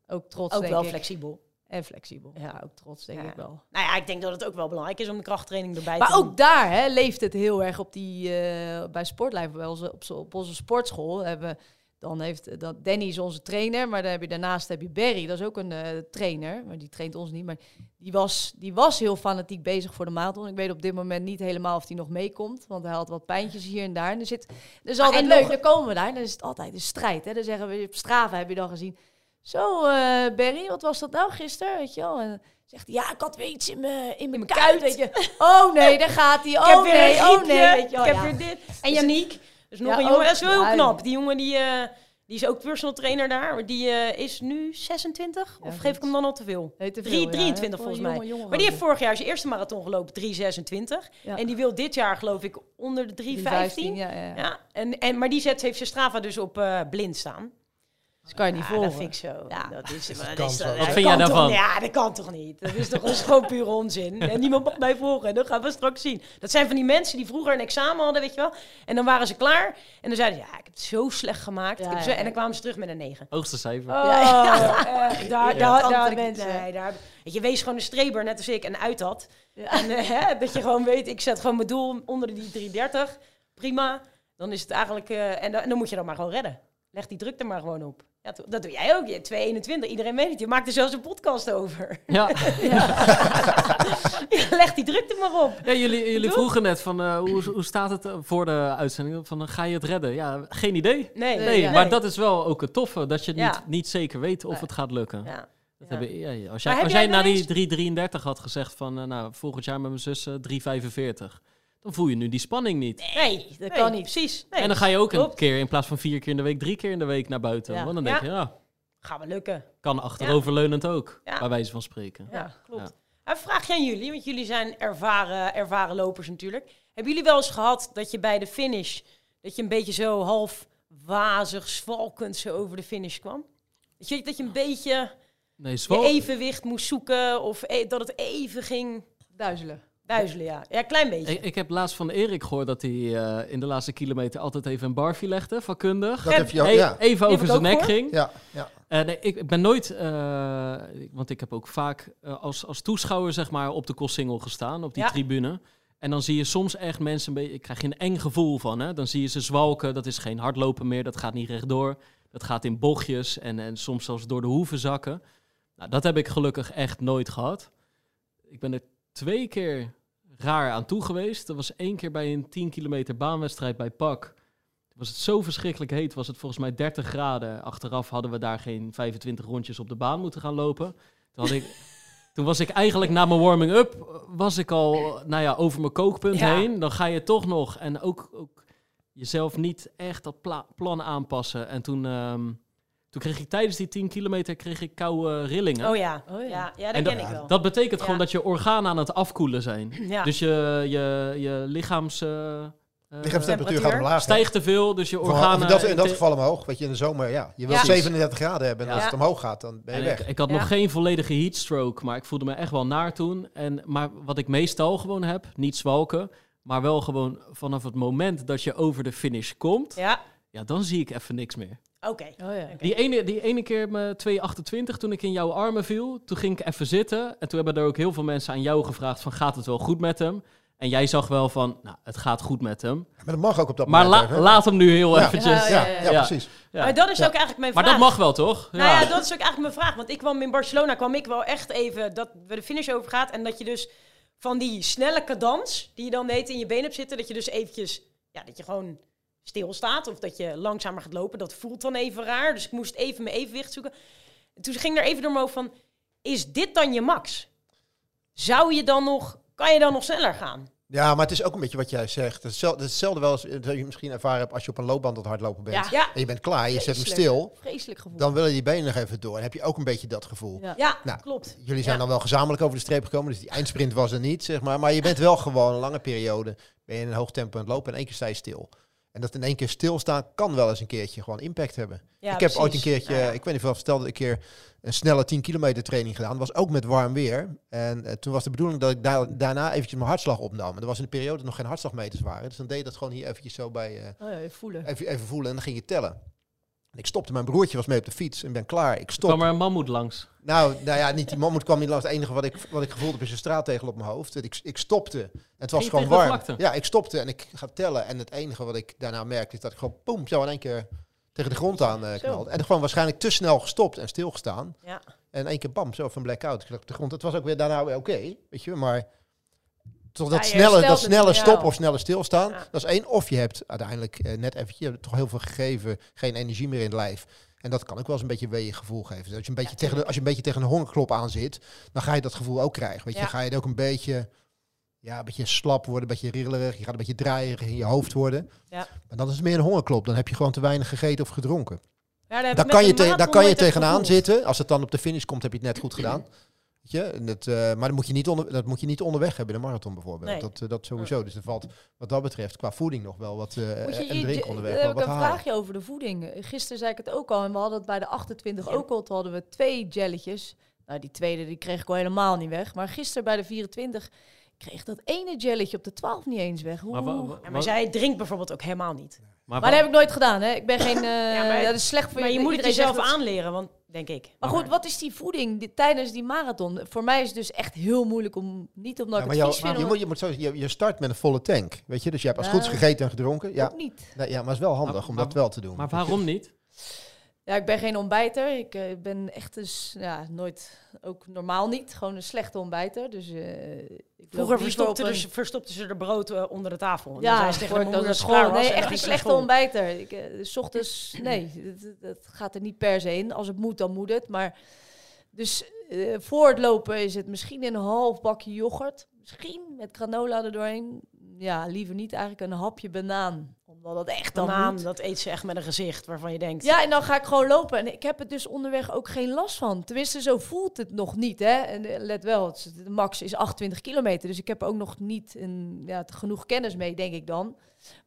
ook trots, ook denk wel ik. flexibel. En flexibel. Ja. Ook trots, denk Ja. ik wel. Nou ja, ik denk dat het ook wel belangrijk is om de krachttraining erbij Maar te doen. ook daar hè, leeft het heel erg op die, eh, bij Sportlijf, bij onze, op, op onze sportschool. Hebben, dan heeft dat Danny is onze trainer, maar dan heb je, daarnaast heb je Barry, dat is ook een eh, trainer, maar die traint ons niet. Maar die was, die was heel fanatiek bezig voor de marathon. Ik weet op dit moment niet helemaal of hij nog meekomt, want hij had wat pijntjes hier en daar. En er zit, dat is Maar altijd en leuk, nog- dan komen we daar, dan is het altijd een strijd. Hè. Dan zeggen we, op Strava heb je dan gezien, zo eh Barry, wat was dat nou gisteren, weet je wel? En, Zegt hij, ja, ik had weer iets in mijn in mijn kuit, weet je. Oh nee, daar gaat hij. ik heb Oh nee, oh nee, weet je wel. ik heb ja. weer dit. En Dus- Janiek, dus nog Ja, een jongen, dat is wel heel knap. Die jongen die, eh, die is ook personal trainer daar, die eh, is nu 26? Ja, of geef ik hem dan al te veel? Nee, te veel, Drie- ja. 23 Gewoon volgens mij. Maar die heeft vorig jaar zijn eerste marathon gelopen, 3,26. Ja. En die wil dit jaar geloof ik onder de 3,15. 3,15, ja, en, en, maar die zet, heeft zijn Strava dus op blind staan. Dat kan je niet Ja, volgen. dat vind ik zo. Ja. Dat is, Dat is- dat Wat vind jij toch- daarvan? Ja, dat kan toch niet? Dat is toch dat is gewoon pure onzin. En niemand mag mij volgen. Dat gaan we straks zien. Dat zijn van die mensen die vroeger een examen hadden, weet je wel. En dan waren ze klaar. En dan zeiden ze, ja, ik heb het zo slecht gemaakt. Ja, Ik heb ja, zo- ja. En dan kwamen ze terug met een 9. Hoogste cijfer. Oh, Ja, echt, daar, mensen. nee, daar, weet je, wees gewoon een streber, net als ik, en uit dat. Ja. En eh, hè, dat je gewoon weet, ik zet gewoon mijn doel onder de die 330. Prima. Dan is het eigenlijk, eh, en, dan, en dan moet je dat maar gewoon redden. Leg die druk er maar gewoon op. Ja, dat doe jij ook. Je 221. Iedereen weet het. Je maakt er zelfs een podcast over. Ja. Ja, leg die druk er maar op. Ja, jullie, jullie vroegen net van eh, hoe, hoe staat het eh, voor de uitzending? Van, eh, ga je het redden? Ja, geen idee. Nee, Nee, maar dat is wel ook het toffe, dat je Ja. niet, niet zeker weet of het gaat lukken. Ja. Dat Ja. hebben, ja. Als jij, als jij na die eens- 333 had gezegd van, nou, volgend jaar met mijn zus eh, 345, dan voel je nu die spanning niet. Nee, dat nee, kan niet. Precies. Nee. en dan ga je ook een Klopt. keer in plaats van vier keer in de week, drie keer in de week naar buiten. Ja. Want dan denk Ja. je, ja, Gaan we lukken. kan achteroverleunend ook, Ja. bij wijze van spreken. Ja, klopt. Ja. Een vraagje aan jullie, want jullie zijn ervaren, ervaren lopers natuurlijk. Hebben jullie wel eens gehad dat je bij de finish, dat je een beetje zo half wazig, zwalkend zo over de finish kwam? Dat je, dat je een beetje Nee, je evenwicht moest zoeken of e- dat het even ging Duizelen. Duizelen, ja. Ja, een klein beetje. Ik, ik heb laatst van Erik gehoord dat hij eh, in de laatste kilometer altijd even een barfie legde, vakkundig. Dat heb je ook, E- ja. Even over zijn nek ging. Ja, ja. Eh, nee, ik, ik ben nooit, eh, want ik heb ook vaak als, als toeschouwer zeg maar op de Kossingel gestaan, op die Ja. tribune. En dan zie je soms echt mensen, een beetje, ik krijg je een eng gevoel van. Hè? Dan zie je ze zwalken, dat is geen hardlopen meer, dat gaat niet rechtdoor. Dat gaat in bochtjes en, en soms zelfs door de hoeven zakken. Nou, dat heb ik gelukkig echt nooit gehad. Ik ben er twee keer raar aan toe geweest. Dat was één keer bij een 10 kilometer baanwedstrijd bij PAK. Toen was het zo verschrikkelijk heet, was het volgens mij 30 graden. Achteraf hadden we daar geen 25 rondjes op de baan moeten gaan lopen. Toen, had ik, toen was ik eigenlijk na mijn warming-up, was ik al nou ja, over mijn kookpunt Ja. heen. Dan ga je toch nog en ook, ook jezelf niet echt dat pla- plan aanpassen. En toen, ehm, toen kreeg ik tijdens die 10 kilometer kreeg ik koude rillingen. Oh ja, Oh ja. ja, ja, dat En ken ik wel. Dat betekent Ja. gewoon dat je organen aan het afkoelen zijn. ja. Dus je, je, je lichaams... eh, Lichaamstemperatuur gaat omlaag. stijgt te veel, dus je organen... dat, in dat geval omhoog. Weet je, in de zomer, ja. Je wilt Ja. 37 graden hebben. En Ja. als het omhoog gaat, dan ben je En weg. ik, ik had Ja. nog geen volledige heatstroke, maar ik voelde me echt wel naar toen. En, maar wat ik meestal gewoon heb, niet zwalken, maar wel gewoon vanaf het moment dat je over de finish komt, ja, Ja, dan zie ik even niks meer. Oké. Oh ja. Die ene, die ene keer mijn 228, toen ik in jouw armen viel, toen ging ik even zitten. En toen hebben er ook heel veel mensen aan jou gevraagd van, gaat het wel goed met hem? En jij zag wel van, nou, het gaat goed met hem. Maar dat mag ook op dat Maar moment. la- hè? laat hem nu heel Ja. eventjes. ja, ja, ja, ja. Ja. precies. Ja. Maar dat is Ja. ook eigenlijk mijn Maar vraag. dat mag wel, toch? Nou ja, dat is ook eigenlijk mijn vraag. Want ik kwam in Barcelona, kwam ik wel echt even dat we de finish overgaat. En dat je dus van die snelle cadans, die je dan deed in je been hebt zitten, dat je dus eventjes, ja, dat je gewoon stilstaat. Of dat je langzamer gaat lopen. Dat voelt dan even raar. Dus ik moest even mijn evenwicht zoeken. En toen ging er even door me hoofd van, is dit dan je max? Zou je dan nog, kan je dan nog sneller gaan? Ja, maar het is ook een beetje wat jij zegt. Het is hetzelfde, hetzelfde wel als dat je misschien ervaren hebt als je op een loopband aan het hardlopen bent. Ja. Ja, En je bent klaar, je zet hem stil. Vreselijk gevoel. Dan willen die benen nog even door. En heb je ook een beetje dat gevoel. Ja. ja, Nou, klopt. Jullie zijn Ja. dan wel gezamenlijk over de streep gekomen, dus die eindsprint was er niet, zeg maar. Maar je bent wel gewoon een lange periode, ben je in een hoog tempo aan het lopen en in één keer sta je stil. En dat in één keer stilstaan kan wel eens een keertje gewoon impact hebben. Ja, ik heb ooit een keertje, ja. ik weet niet of ik vertelde, een keer een snelle 10 kilometer training gedaan. Dat was ook met warm weer. En eh, toen was de bedoeling dat ik daar, daarna eventjes mijn hartslag opnam. En dat was in de periode dat nog geen hartslagmeters waren. Dus dan deed je dat gewoon hier eventjes zo bij, eh, Oh ja, je voelen. even, even voelen en dan ging je tellen. En ik stopte, mijn broertje was mee op de fiets en ben klaar. Ik Er stop. kwam er een mammoet langs. Nou, nou ja, niet die mammoet kwam niet langs. Het enige wat ik, wat ik gevoeld heb is een straattegel op mijn hoofd. Ik, ik stopte. Het was gewoon warm. Ja, ik stopte en ik ga tellen. En het enige wat ik daarna merkte is dat ik gewoon poem, zo in één keer tegen de grond aan eh, Zo. knalde. En gewoon waarschijnlijk te snel gestopt en stilgestaan. Ja. En één keer bam, zo van blackout. Ik lag op de grond. Het was ook weer daarna weer oké, weet je. Maar toch dat Ja, snelle, dat snelle stoppen of snelle stilstaan. Ja. Dat is één. Of je hebt uiteindelijk eh, net eventjes hebt toch heel veel gegeven, geen energie meer in het lijf. En dat kan ook wel eens een beetje een weeën gevoel geven. Dus als, je een beetje tegen de, als je een beetje tegen een hongerklop aan zit, dan ga je dat gevoel ook krijgen. Weet je, ga je het ook een beetje, ja, een beetje slap worden, een beetje rillerig. Je gaat een beetje draaierig in je hoofd worden. Ja. Maar dan is het meer een hongerklop. Dan heb je gewoon te weinig gegeten of gedronken. Ja, daar kan, je daar kan je tegenaan gevoeld. zitten. Als het dan op de finish komt, heb je het net goed gedaan. Weet je? En het, eh, maar dat moet, je niet onder, dat moet je niet onderweg hebben in een marathon bijvoorbeeld. Nee. Dat, eh, dat sowieso. Dus er valt wat dat betreft qua voeding nog wel wat eh Moet je, en je- je- onderweg. daar heb ik een halen. vraagje over de voeding. Eh, Gisteren zei ik het ook al en we hadden het bij de 28 ook al. Toen hadden we twee jelletjes. Nou, die tweede die kreeg ik al helemaal niet weg. Maar gisteren bij de 24 kreeg dat ene jelletje op de 12 niet eens weg. Hoe, Maar, wa- hoe- wa- Ja, wa- maar zij drinkt bijvoorbeeld ook helemaal niet. maar maar dat heb ik nooit gedaan, hè? Ik ben geen. eh maar- ja, dat is slecht voor Maar je moet het jezelf dat- aanleren, want denk ik. Maar goed, wat is die voeding die- tijdens die marathon? Voor mij is het dus echt heel moeilijk om niet omdat Ja, ik maar jou- vind. je, moet, je, moet zo, je, je start met een volle tank. Weet je? Dus je hebt als Ja. goed is gegeten en gedronken. Ja, ook niet. nee, ja maar het is wel handig Maar- om maar- dat wel te doen. maar waarom niet? Ja, ik ben geen ontbijter. Ik eh, ben echt dus ja, nooit, ook normaal niet, gewoon een slechte ontbijter. Dus eh, ik Vroeger verstopte, een- dus, verstopte ze er brood eh, onder de tafel. En Ja, de ik dan naar dat school. Nee, echt een slechte school. ontbijter. Ik, s ochtends, nee, dat, dat gaat er niet per se in. Als het moet, dan moet het. Maar dus voor het lopen is het misschien een half bakje yoghurt. Misschien met granola er doorheen. Ja, liever niet eigenlijk een hapje banaan. Omdat dat echt dan Banaan, moet. dat eet ze echt met een gezicht waarvan je denkt... Ja, en dan ga ik gewoon lopen. En ik heb het dus onderweg ook geen last van. Tenminste, zo voelt het nog niet. Hè? En eh, let wel, het de max is 28 kilometer. Dus ik heb ook nog niet een, ja, genoeg kennis mee, denk ik dan.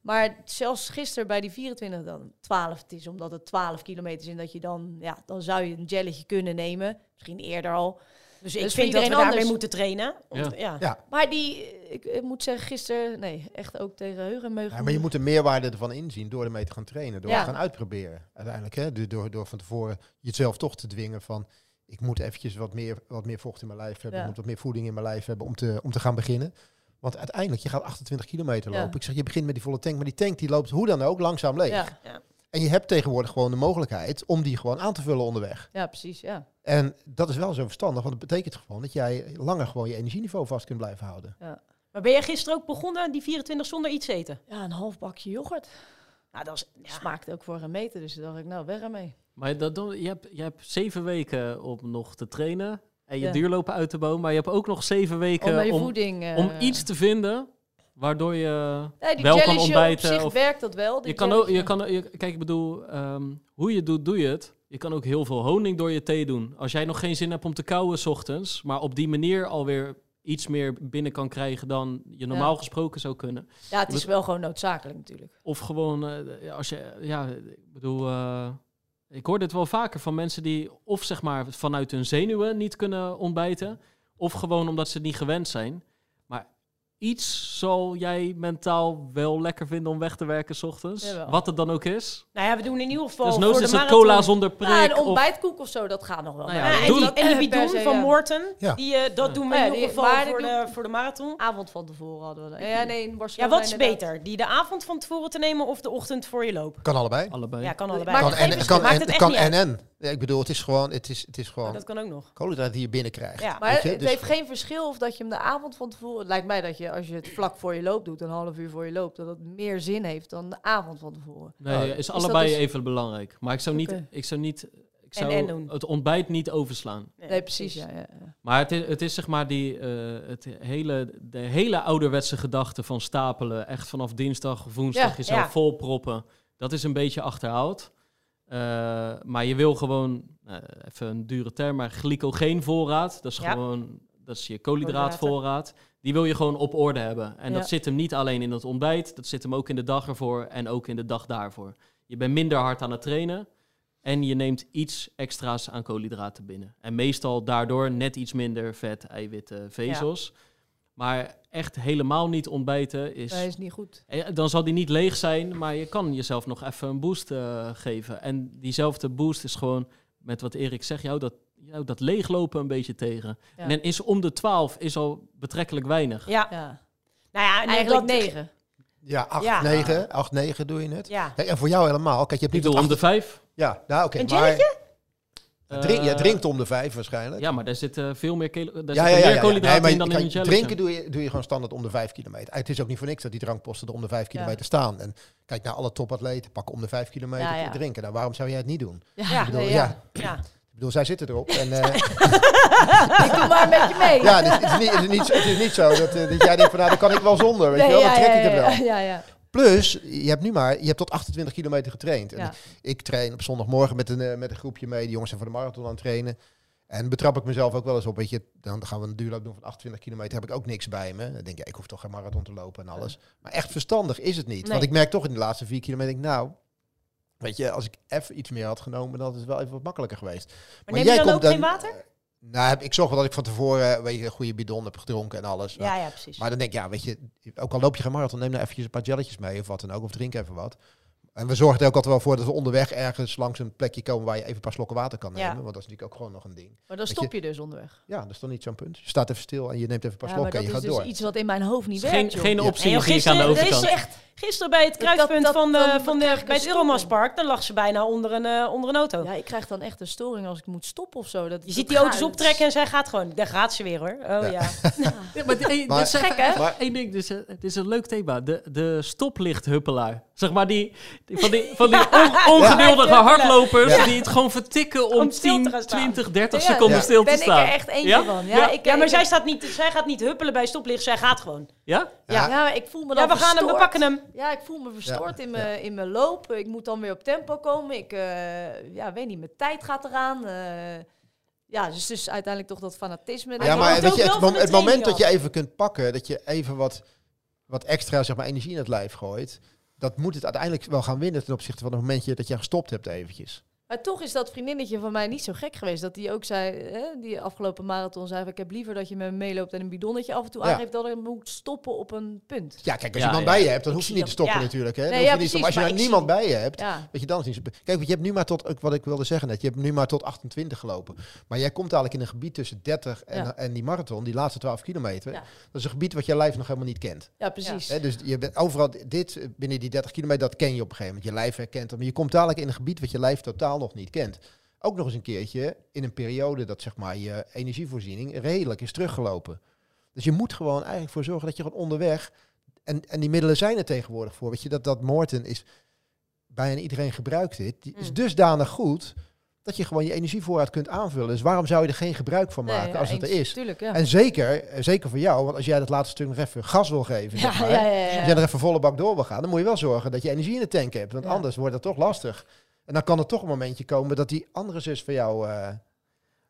Maar zelfs gisteren bij die 24 dan 12. Het is omdat het 12 kilometer is. En dat je dan, ja, dan zou je een jelletje kunnen nemen. Misschien eerder al. Dus ik Dat is voor vind dat we iedereen daarmee anders. moeten trainen. Ja. Ja. Maar die, ik, ik moet zeggen, gisteren, nee, echt ook tegen Heugen en Meugen. Ja, maar je moet de meerwaarde ervan inzien door ermee te gaan trainen. Door Ja. te gaan uitproberen. Uiteindelijk. Hè? Door, door, van tevoren jezelf toch te dwingen van... Ik moet eventjes wat meer, wat meer vocht in mijn lijf hebben. Ja. Ik moet wat meer voeding in mijn lijf hebben om te, om te gaan beginnen. Want uiteindelijk, je gaat 28 kilometer Ja. lopen. Ik zeg, je begint met die volle tank. Maar die tank die loopt hoe dan ook langzaam leeg. Ja, En je hebt tegenwoordig gewoon de mogelijkheid om die gewoon aan te vullen onderweg. ja, precies, ja. En dat is wel zo verstandig. Want het betekent gewoon dat jij langer gewoon je energieniveau vast kunt blijven houden. Maar ben jij gisteren ook begonnen, die 24, zonder iets eten? Ja, een half bakje yoghurt. Nou, dat is... Ja. Smaakt ook voor een meter, dus dacht ik, nou, weg ermee. Maar dat, je, hebt, je hebt zeven weken om nog te trainen en je Ja. duurlopen uit te bouwen. Maar je hebt ook nog zeven weken om, voeding... eh, om iets te vinden waardoor je Nee, die wel kan ontbijten. Op zich of, werkt dat wel. die je kan ook, je kan, je, kijk, ik bedoel, ehm, hoe je doet, doe je het. Je kan ook heel veel honing door je thee doen. Als jij nog geen zin hebt om te kauwen 's ochtends, maar op die manier alweer iets meer binnen kan krijgen dan je normaal Ja. gesproken zou kunnen. Ja, het is wel gewoon noodzakelijk natuurlijk. Of gewoon, eh, als je, ja, ik bedoel, eh, ik hoor dit wel vaker van mensen die of zeg maar vanuit hun zenuwen niet kunnen ontbijten, of gewoon omdat ze het niet gewend zijn. Iets zal jij mentaal wel lekker vinden om weg te werken 's ochtends, Jawel. wat het dan ook is. Nou ja, we doen in ieder geval Dus voor nooit de is het cola zonder prik. Ja, een ontbijtkoek of zo, dat gaat nog wel. Nou ja, Ja, en, Doe die, en die per bidon se, van ja. Morten, Ja. die, eh, dat doen we Ja, in ieder geval voor de, voor de marathon. Avond van tevoren hadden we dat. Ja, nee, in Ja, wat is beter? Die de avond van tevoren te nemen of de ochtend voor je loop? Kan allebei. allebei. Ja, kan allebei. Maakt Kan en, kan en, het echt kan niet en Ja, ik bedoel, het is gewoon, het is, het is Maar gewoon dat kan ook nog. koolhydraten die je binnenkrijgt. Ja. Maar het Dus- heeft geen verschil of dat je hem de avond van tevoren... Het lijkt mij dat je, als je het vlak voor je loop doet, een half uur voor je loop... dat het meer zin heeft dan de avond van tevoren. Nee, Ja. is dat allebei dus- even belangrijk. Maar ik zou niet, ik zou niet, ik zou en het ontbijt niet overslaan. Nee, precies, ja. ja, ja. Maar het is, het is zeg maar die, eh, het hele, de hele ouderwetse gedachte van stapelen. Echt vanaf dinsdag of woensdag Ja, jezelf ja. volproppen. Dat is een beetje achterhaald. Eh, maar je wil gewoon, eh, even een dure term, maar glycogeenvoorraad. Dat is Ja. gewoon, dat is je koolhydraatvoorraad. Die wil je gewoon op orde hebben. En Ja. dat zit hem niet alleen in het ontbijt. Dat zit hem ook in de dag ervoor en ook in de dag daarvoor. Je bent minder hard aan het trainen. En je neemt iets extra's aan koolhydraten binnen. En meestal daardoor net iets minder vet, eiwitten, vezels. Maar echt helemaal niet ontbijten is... Dat is niet goed. Eh, Dan zal die niet leeg zijn, maar je kan jezelf nog even een boost eh, geven. En diezelfde boost is gewoon, met wat Erik zegt, jou dat, jou dat leeglopen een beetje tegen. Ja. En dan is om de 12 is al betrekkelijk weinig. Ja, Ja. nou ja, en Eigenlijk negen. Ja, 8, Ja. 9, 8, 9 doe je het. Ja. En voor jou helemaal. Kijk, je hebt Ik niet doe tot om de 5. Ja, nou oké. Een maar? Drink, je drinkt om de 5 waarschijnlijk. Ja, maar daar zit eh, veel meer, daar ja, zitten ja, ja, meer ja. koolhydraten Nee, in dan in een jelletje. Drinken doe je, doe je gewoon standaard om de 5 kilometer. Het is ook niet voor niks dat die drankposten er om de 5 kilometer staan. En kijk naar alle topatleten, pakken om de 5 kilometer Ja, ja. te drinken. Nou, waarom zou jij het niet doen? Ja, Ja, Ik bedoel, ja. ja. Ja. Ik bedoel, zij zitten erop. En, eh, Ik doe maar een beetje mee. ja, het is, het, is niet, het, is niet, het is niet zo dat, eh, dat jij denkt van, nou, dan kan ik wel zonder. Weet Nee, je wel, dan trek ja, ik het wel. Plus, je hebt nu maar, je hebt tot 28 kilometer getraind. En Ja. Ik train op zondagmorgen met een, eh, met een groepje mee. Die jongens zijn voor de marathon aan het trainen. En betrap ik mezelf ook wel eens op. Weet je, dan gaan we een duurloop doen van 28 kilometer. Heb ik ook niks bij me. Dan denk je, ik hoef toch geen marathon te lopen en alles. Maar echt verstandig is het niet. Nee. Want ik merk toch in de laatste vier kilometer, denk ik, nou, weet je, als ik even iets meer had genomen, dan had het wel even wat makkelijker geweest. Maar neem je dan ook geen water? Nou, heb- ik zorg wel dat ik van tevoren weet je, een goede bidon heb gedronken en alles. Ja, ja, precies. Maar dan denk ik, ja, weet je, ook al loop je geen marathon, neem nou eventjes een paar jelletjes mee of wat dan ook. Of drink even wat. En we zorgen er ook altijd wel voor dat we onderweg ergens langs een plekje komen waar je even een paar slokken water kan Ja. nemen. Want dat is natuurlijk ook gewoon nog een ding. Maar dan stop je dus onderweg. Ja, dat is toch niet zo'n punt. Je staat even stil en je neemt even een paar Ja, slokken dat en je is gaat dus door. iets wat in mijn hoofd niet Geen, werkt, joh. geen Ja. optie aan de gisteren, er is overkant. echt, gisteren bij het Dat- dat- kruispunt dat- van, de, dan- van dan de, bij het. Euromastpark, daar lag ze bijna onder een, eh, onder een auto. Ja, ik krijg dan echt een storing als ik moet stoppen of zo. Dat, Je dat ziet die auto's optrekken en zij gaat gewoon. Daar gaat ze weer hoor. Oh ja. Ja. Ja, maar dit is Gek, hè? Maar- Eén ding, dus, eh, het is een leuk thema. De, de stoplichthuppelaar. Zeg maar die- van die, van die on- ongeduldige Ja. hardlopers Ja. die het gewoon vertikken om, Om stil te 10, gaan staan. 20, 30 Ja, seconden ja. stil te Ben ik staan. er echt eentje Ja? van. Ja, Ja. Ik, Ja, maar ik- zij, staat niet, zij gaat niet huppelen bij stoplicht, zij gaat gewoon. Ja? Ja. Ik voel me dan Ja, we gaan hem, we pakken hem. Ja, ik voel me verstoord in, Ja. mijn, in mijn loop. Ik moet dan weer op tempo komen. Ik eh, ja, weet niet, mijn tijd gaat eraan. eh. ja, dus, dus uiteindelijk toch dat fanatisme. Ja, maar weet je, het, mom- het moment dat je even kunt pakken, dat je even wat, wat extra zeg maar, energie in het lijf gooit, dat moet het uiteindelijk wel gaan winnen ten opzichte van het momentje dat je gestopt hebt eventjes. Maar toch is dat vriendinnetje van mij niet zo gek geweest. Dat die ook zei, hè, die afgelopen marathon zei... ik heb liever dat je met me meeloopt en een bidonnetje af en toe Ja. aangeeft... dat ik moet stoppen op een punt. Ja, kijk, als je iemand ja. bij je hebt, dan Ik hoef je niet te dat- stoppen ja. natuurlijk. Hè? Nee, je niet, precies, als je nou niemand bij je hebt, Ja, weet je dan is niet zo- Kijk, want je hebt nu maar tot, ook wat ik wilde zeggen net, je hebt nu maar tot 28 gelopen. Maar jij komt eigenlijk in een gebied tussen 30 en, Ja. en die marathon, die laatste 12 kilometer. Ja. Dat is een gebied wat je lijf nog helemaal niet kent. ja precies. Hè, dus je bent overal, dit binnen die 30 kilometer, dat ken je op een gegeven moment. Je lijf herkent het. Maar je komt dadelijk in een gebied wat je lijf totaal nog niet kent. Ook nog eens een keertje in een periode dat zeg maar je energievoorziening redelijk is teruggelopen. Dus je moet gewoon eigenlijk voor zorgen dat je gewoon onderweg, en, en die middelen zijn er tegenwoordig voor. Weet je, dat, dat Morten is, bijna iedereen gebruikt dit, die is Mm. dusdanig goed dat je gewoon je energievoorraad kunt aanvullen. Dus waarom zou je er geen gebruik van Nee, maken ja, als het er is? Tuurlijk, ja. En zeker, zeker voor jou, want als jij dat laatste stuk nog even gas wil geven, ja, zeg maar, ja, ja, ja. als jij er even volle bak door wil gaan, dan moet je wel zorgen dat je energie in de tank hebt. Want Ja. anders wordt het toch lastig. En dan kan er toch een momentje komen dat die andere zus van jou... eh,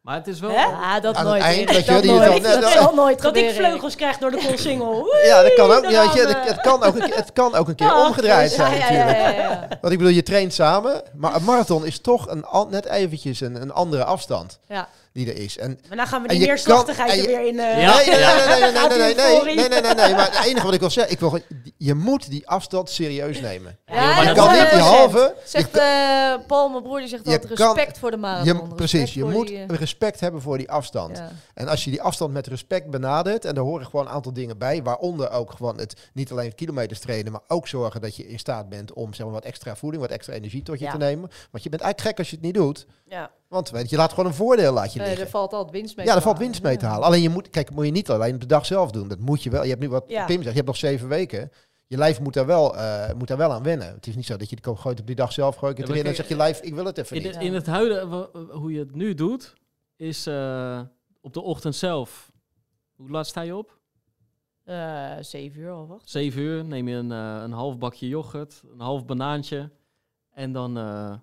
Maar het is wel... Hè? Ah, dat Aan het nooit. eind, weet je, dat die nooit. dan- dat dat- zal nooit Dat ik vleugels krijg door de koolsingel. ja, dat kan ook, ja, je, het, het kan ook, een keer- het kan ook een keer Ja, omgedraaid Ja, zijn ja, natuurlijk. ja, ja, ja. Want ik bedoel, je traint samen, maar een marathon is toch een, net eventjes een, een andere afstand Ja. Die er is. En Maar dan gaan we die neerslachtigheid er weer in. eh, Ja. Nee, nee, nee, nee, nee, nee, nee. Maar het enige wat ik wil zeggen, ik wil, gewoon- je moet die afstand serieus nemen. Je dat kan niet die eh, halve... Zegt eh, Paul, mijn broer, die zegt altijd kan- respect voor de Je, marathon. precies, je moet die, eh, respect hebben voor die afstand. ja. En als je die afstand met respect benadert, en daar horen gewoon een aantal dingen bij, waaronder ook gewoon het niet alleen kilometers trainen, maar ook zorgen dat je in staat bent om zeg maar, wat extra voeding, wat extra energie tot je Ja. te nemen. Want je bent eigenlijk gek als je het niet doet. Ja. Want weet je, laat gewoon een voordeel laat je Nee, liggen. er valt altijd winst mee ja, er valt winst mee te halen. Alleen je moet, kijk, moet je niet alleen op de dag zelf doen. Dat moet je wel. Je hebt nu wat Ja. Pim zegt, je hebt nog zeven weken. Je lijf moet daar wel, eh, moet daar wel aan wennen. Het is niet zo dat je het gooit op die dag zelf, gooi ik het Ja, maar erin en zeg je lijf, ik wil het even In, niet. het, in het huidige, hoe je het nu doet, is eh, op de ochtend zelf. Hoe laat sta je op? Eh, zeven uur al, wacht. 7 uur neem je een, eh, een half bakje yoghurt, een half banaantje. En dan eh,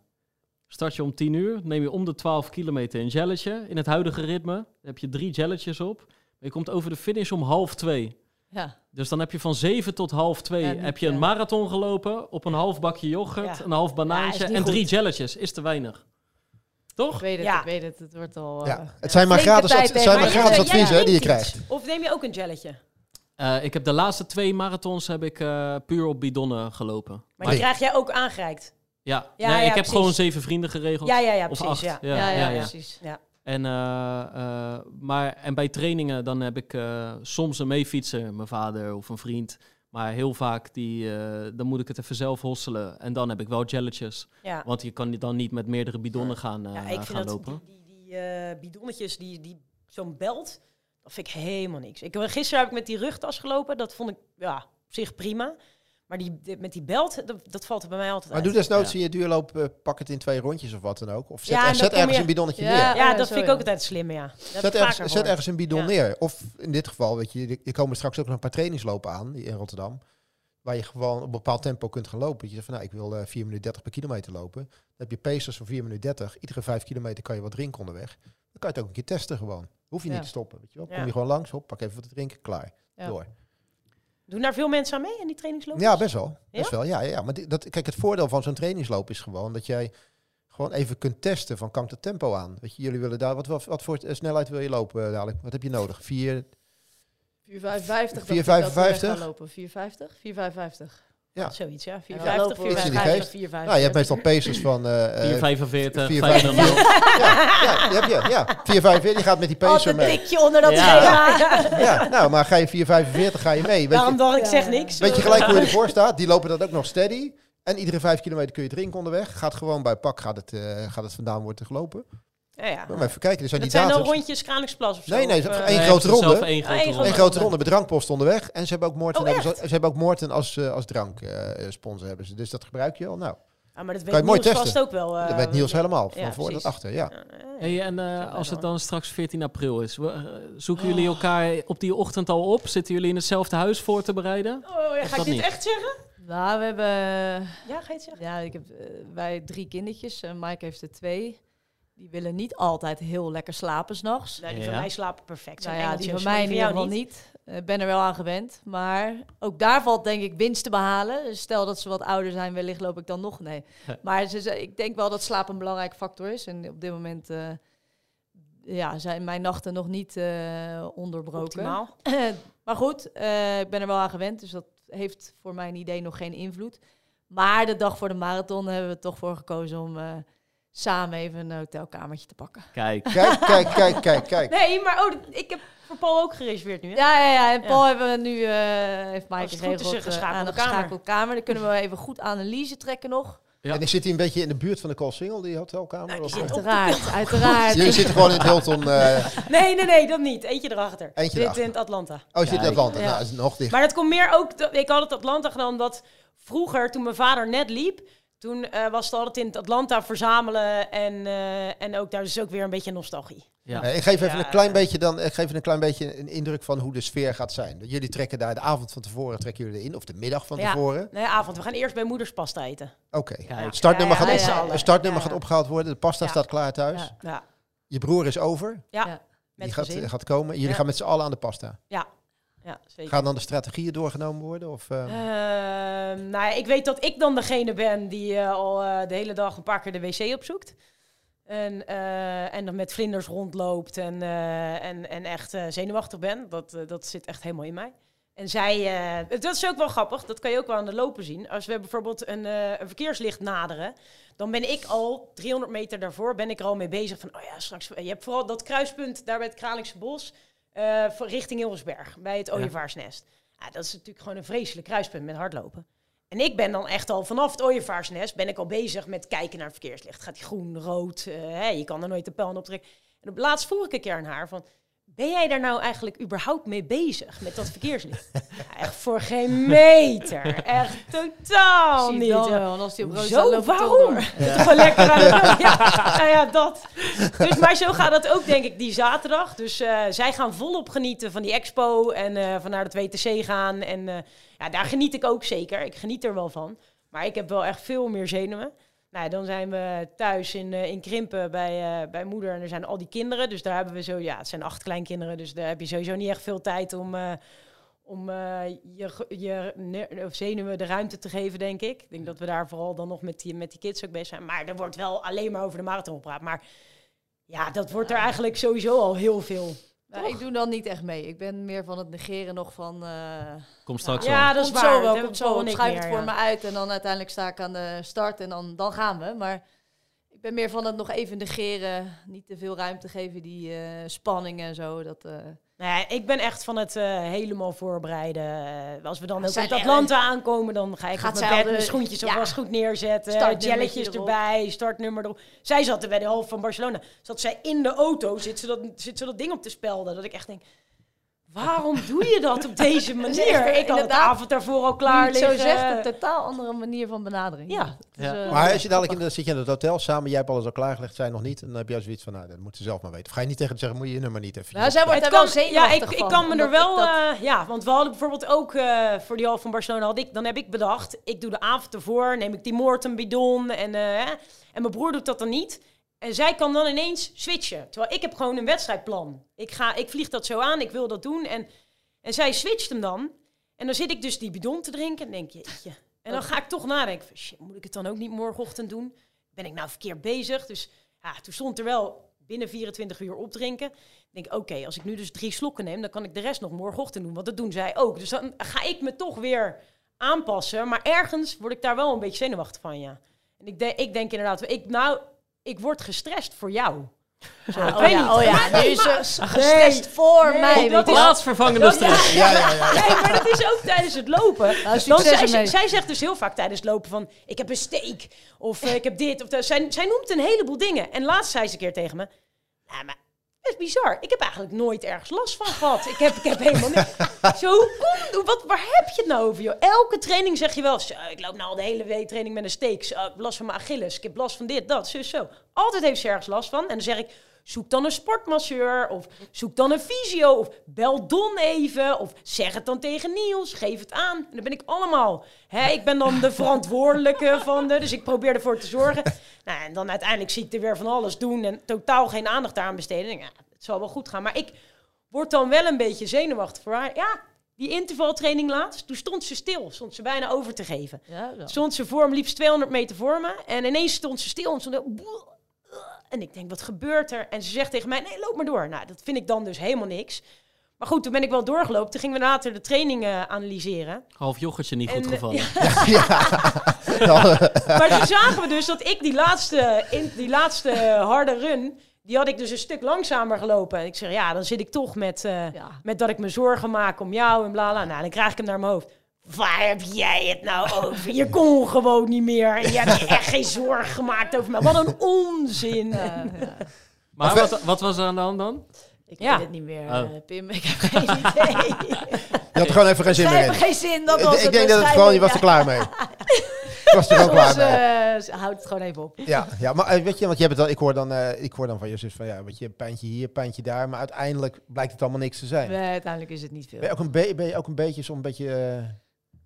start je om 10 uur. Neem je om de 12 kilometer een jelletje. In het huidige ritme Dan heb je drie jelletjes op. Maar je komt over de finish om half twee. Ja. Dus dan heb je van 7 tot half 2 Ja, niet, heb je een eh, marathon gelopen op een half bakje yoghurt, Ja. een half banaantje en drie jelletjes. Is te weinig. Toch? Ik weet het, Ja. ik weet het. Het wordt al... Ja, eh, het zijn maar gratis, ad- het zijn maar gratis adviezen die je krijgt. Of neem je ook een jelletje? Eh, ik heb de laatste twee marathons heb ik eh, puur op bidonnen gelopen. Maar die krijg jij ook aangereikt. Ja, Ja, nee, ja, ik heb precies. gewoon zeven vrienden geregeld. Ja, ja, ja, of precies. acht. Ja. Ja, ja, ja, ja. precies. En, eh, eh, maar, en bij trainingen dan heb ik eh, soms een meefietser, mijn vader of een vriend. Maar heel vaak die, dan moet ik het even zelf hosselen. En dan heb ik wel jelletjes. Want je kan dan niet met meerdere bidonnen gaan, Ja, ik vind gaan dat lopen. die, die, die bidonnetjes, die, die, zo'n belt, dat vind ik helemaal niks. Ik, gisteren heb ik met die rugtas gelopen, dat vond ik ja, op zich prima. Maar die, met die belt, dat, dat valt er bij mij altijd Maar uit. doe desnoods in je duurloop, eh, pak het in twee rondjes of wat dan ook. Of zet, Ja, er- zet ergens je- een bidonnetje Ja. neer. ja, Ja, dat zo, vind ik ja. ook altijd slim, ja. Dat Zet ergens, zet ergens een bidon Ja. neer. Of in dit geval, weet je, er komen straks ook nog een paar trainingslopen aan in Rotterdam. Waar je gewoon op een bepaald tempo kunt gaan lopen. Dat je zegt van, nou, ik wil eh 4 minuten 30 per kilometer lopen. Dan heb je pacers van 4 minuten 30. Iedere 5 kilometer kan je wat drinken onderweg. Dan kan je het ook een keer testen gewoon. Hoef je Ja. niet te stoppen, weet je wel. Kom Ja. je gewoon langs, hop, pak even wat te drinken, klaar. Ja. Door. Doen daar veel mensen aan mee in die trainingslopen? Ja, best wel. Ja? Best wel, ja. ja, ja. Maar die- dat, kijk, het voordeel van zo'n trainingsloop is gewoon dat jij gewoon even kunt testen van kan ik het tempo aan. Weet je, jullie willen daar, wat, wat, wat voor eh, snelheid wil je lopen eh, dadelijk? Wat heb je nodig? Vier, 455. 455? lopen. 450? 455. Ja. Zoiets, ja. Ja, 450, lopen we- Iets in die 450, geest. 450. nou, je hebt meestal pacers van... eh, eh, 445, 445. 500. ja, ja, die heb je, ja. 445, die gaat met die pacer Altijd een mee. tikje onder dat Ja. schema. Ja, nou, maar ga je 445, ga je mee. Weet Daarom je, dacht ik, Ja. zeg niks. weet je gelijk hoe je ervoor staat? Die lopen dat ook nog steady. En iedere vijf kilometer kun je drinken onderweg. Gaat gewoon bij pak, gaat het, eh, gaat het vandaan worden gelopen. Ja, ja. Maar even kijken, er zijn Dat die zijn dan datums. rondjes Kralingsplas of zo? Nee, nee, eh, één Nee, grote ronde. één grote ronde. Een grote ronde met drankpost onderweg. En ze hebben ook Morten, Oh, hebben ze, hebben ook Morten als, eh, als dranksponsor hebben ze. Dus dat gebruik je al. Nou, Ah, maar dat Kan weet je mooi Niels testen. vast ook wel. eh, dat weet Niels ja. helemaal. Van ja, voor tot precies. achter, ja. Ja, ja, ja. Hey, en eh, als het dan straks 14 april is, eh, zoeken jullie elkaar op die ochtend al op? Zitten jullie in hetzelfde huis voor te bereiden? Oh, ja, ga ik dit niet? echt zeggen? Nou, we hebben... Ja, ga je het zeggen? Ja, ik heb, eh, wij drie kindertjes. Mike heeft er twee. Die willen niet altijd heel lekker slapen s'nachts. Nee, die Ja. van mij slapen perfect. Nou ja, die van mij in jou ieder geval niet. Ik ben er wel aan gewend. Maar ook daar valt denk ik winst te behalen. Dus stel dat ze wat ouder zijn, wellicht loop ik dan nog. Nee. Maar ze, ze- ik denk wel dat slaap een belangrijke factor is. En op dit moment eh, ja, zijn mijn nachten nog niet eh, onderbroken. Optimaal. maar goed, eh, ik ben er wel aan gewend. Dus dat heeft voor mijn idee nog geen invloed. Maar de dag voor de marathon hebben we toch voor gekozen om eh, samen even een hotelkamertje te pakken. Kijk, Kijk, kijk, kijk, kijk, kijk. Nee, maar oh, ik heb voor Paul ook gereserveerd nu. Hè? Ja, ja, ja. En Ja. Paul hebben we nu, eh heeft Mike is, geregeld een eh, geschakelde aan een kamer. geschakelde kamer. Dan kunnen we even goed analyse trekken nog. Ja. En zit hij een beetje in de buurt van de Koolsingel, die hotelkamer? Nou, Uiteraard, uiteraard. Jullie zitten gewoon in het Hilton. eh Nee, nee, nee, dat niet. Eentje erachter. Eentje Dit erachter. in het Atlanta. oh, je zit in. Atlanta. Ja. Nou, is het nog dicht. Maar dat komt meer ook... dat- Ik had het Atlanta gedaan omdat vroeger, toen mijn vader net liep... Toen eh, was het altijd in het Atlanta verzamelen. En, eh, en ook daar is ook weer een beetje nostalgie. ja. Eh, ik geef even Ja. een klein beetje dan, ik geef even een klein beetje een indruk van hoe de sfeer gaat zijn. Jullie trekken daar de avond van tevoren trekken jullie erin, of de middag van Ja. tevoren. Nee, avond. We gaan eerst bij moeders pasta eten. Oké. Het startnummer, Ja, ja, gaat, op- startnummer Ja, ja. gaat opgehaald worden, de pasta Ja. staat klaar thuis. Ja. Ja, Je broer is over, ja. Ja. met die gaat, gezin. gaat komen. Jullie Ja. gaan met z'n allen aan de pasta. Ja, zeker. Gaan dan de strategieën doorgenomen worden? Of, Ehm, nou ja, ik weet dat ik dan degene ben die eh, al eh, de hele dag een paar keer de wc opzoekt. En, eh, en dan met vlinders rondloopt en, en, en echt zenuwachtig ben. Dat, dat zit echt helemaal in mij. En zij, dat is ook wel grappig, dat kan je ook wel aan de lopen zien. Als we bijvoorbeeld een, een verkeerslicht naderen, dan ben ik al 300 meter daarvoor ben ik er al mee bezig van, oh ja, straks, je hebt vooral dat kruispunt daar bij het Kralingse Bos, voor- richting Hilversberg, bij het Ooievaarsnest. Ja, dat is natuurlijk gewoon een vreselijk kruispunt met hardlopen. En ik ben dan echt al vanaf het Ooievaarsnest ben ik al bezig met kijken naar het verkeerslicht. Gaat die groen, rood? eh, je kan er nooit de pijl aan optrekken. En op laatst vroeg ik een keer aan haar van... Ben jij daar nou eigenlijk überhaupt mee bezig met dat verkeerslicht? Ja, echt voor geen meter. Echt totaal Zie niet. dan want als die op rood Zo, waarom? Ja. Toch wel lekker aan het ja, nou ja, dat. Dus, maar zo gaat dat ook, denk ik, die zaterdag. Dus eh, zij gaan volop genieten van die expo en eh, van naar het WTC gaan. En eh, ja, daar geniet ik ook zeker. Ik geniet er wel van. Maar ik heb wel echt veel meer zenuwen. Nou, dan zijn we thuis in, eh, in Krimpen bij, eh, bij moeder en er zijn al die kinderen. Dus daar hebben we zo, ja, het zijn acht kleinkinderen. Dus daar heb je sowieso niet echt veel tijd om, eh, om je, je of zenuwen de ruimte te geven, denk ik. Ik denk dat we daar vooral dan nog met die, met die kids ook bezig zijn. Maar er wordt wel alleen maar over de marathon gepraat. Maar ja, dat wordt er eigenlijk sowieso al heel veel Nou, ik doe dan niet echt mee. Ik ben meer van het negeren nog van... eh Kom straks Ja, wel. dat is komt waar. Zo wel, komt zo ik meer, het voor ja. me uit en dan uiteindelijk sta ik aan de start en dan, dan gaan we. Maar ik ben meer van het nog even negeren. Niet te veel ruimte geven, die eh, spanning en zo. Dat, eh, Nou ja, ik ben echt van het eh, helemaal voorbereiden. Eh, als we dan ook uit Atlanta aankomen, dan ga ik Gaat op zij mijn bed schoentjes ja. alvast goed neerzetten. Jelletjes erbij, startnummer erop. Zij zat er bij de helft van Barcelona. Zat zij in de auto, zit ze dat, zit ze dat ding op te spelden. Dat ik echt denk, waarom doe je dat op deze manier? Ik had de avond daarvoor al klaar je het zo liggen. zegt, een totaal andere manier van benadering. Ja. Dus, Ja. eh, Maar als je dadelijk in de, zit je in het hotel samen, jij hebt alles al klaargelegd, zij nog niet. En dan heb jij zoiets van, nou, dat moet ze zelf maar weten. Of ga je niet tegen zeggen, moet je je nummer niet even... Nou, zij wordt daar wel kan- ja, ik, ik kan me er wel... dat- eh, ja, want we hadden bijvoorbeeld ook eh, voor die half van Barcelona... Had ik, dan heb ik bedacht, ik doe de avond ervoor... neem ik die Morton bidon en, eh, hè, en mijn broer doet dat dan niet. En zij kan dan ineens switchen. Terwijl ik heb gewoon een wedstrijdplan. Ik, ga, ik vlieg dat zo aan, ik wil dat doen. En, en zij switcht hem dan. En dan zit ik dus die bidon te drinken en denk je... En dan ga ik toch nadenken van... Shit, moet ik het dan ook niet morgenochtend doen? Ben ik nou verkeerd bezig? Dus ja, toen stond er wel binnen 24 uur opdrinken. Ik denk, oké, als ik nu dus drie slokken neem, dan kan ik de rest nog morgenochtend doen. Want dat doen zij ook. Dus dan ga ik me toch weer aanpassen. Maar ergens word ik daar wel een beetje zenuwachtig van, ja. En ik, denk, ik denk inderdaad, ik, nou, ik word gestrest voor jou. Zo, ik oh, weet ja, niet. oh ja, nu is maar- ze gestrest voor Nee, mij. dat. Plaatsvervangende stress. Ja, ja, ja. Nee, maar dat is ook tijdens het lopen. Nou, Dan zij, zegt dus heel vaak tijdens het lopen van... ik heb een steak, of eh, ik heb dit, of dat. Zij, zij noemt een heleboel dingen. En laatst zei ze een keer tegen me... Nou, maar is bizar. Ik heb eigenlijk nooit ergens last van gehad. Ik heb, ik heb helemaal niks. Zo, hoe kom- wat, waar heb je het nou over, joh? Elke training zeg je wel... Zo, ik loop nou al de hele week training met een ik heb last van mijn Achilles. Ik heb last van dit, dat, zo, zo. Altijd heeft ze ergens last van. En dan zeg ik... Zoek dan een sportmasseur of zoek dan een fysio of bel Don even of zeg het dan tegen Niels, geef het aan. En dan ben ik allemaal, hè, ik ben dan de verantwoordelijke van de, dus ik probeer ervoor te zorgen. Nou, en dan uiteindelijk zie ik er weer van alles doen en totaal geen aandacht aan besteden. Ja, het zal wel goed gaan. Maar ik word dan wel een beetje zenuwachtig voor haar. Ja, die intervaltraining laatst, toen stond ze stil, stond ze bijna over te geven. Ja. Stond ze voor me, liefst 200 meter voor me. En ineens stond ze stil en stond heel- En ik denk, wat gebeurt er? En ze zegt tegen mij, nee, loop maar door. Nou, dat vind ik dan dus helemaal niks. Maar goed, toen ben ik wel doorgelopen. Toen gingen we later de training eh, analyseren. Half yoghurtje niet goed eh, gevallen. Maar toen zagen we dus dat ik die laatste, in, die laatste harde run... die had ik dus een stuk langzamer gelopen. En ik zeg, ja, dan zit ik toch met, eh, Ja. met dat ik me zorgen maak om jou en bla bla. Nou, dan krijg ik hem naar mijn hoofd. Waar heb jij het nou over? Je kon gewoon niet meer. En je hebt je echt geen zorgen gemaakt over mij. Wat een onzin. Ja, ja. Maar wat, wat was er aan de hand dan? Ik Ja. weet het niet meer, Oh. eh, Pim. Ik heb geen idee. Je had er gewoon even geen zin Ik meer in. geen zin. Dat Ik, was ik het denk dat het gewoon, je was er klaar mee. Je was er gewoon ja. klaar mee. eh, houdt het gewoon even op. Ja, ja, maar eh, weet je, want je hebt het al, ik, hoor dan, eh, ik hoor dan van je zus van ja, weet je, pijntje hier, pijntje daar. Maar uiteindelijk blijkt het allemaal niks te zijn. Nee, uiteindelijk is het niet veel. Ben je ook een, be- ben je ook een beetje zo'n beetje,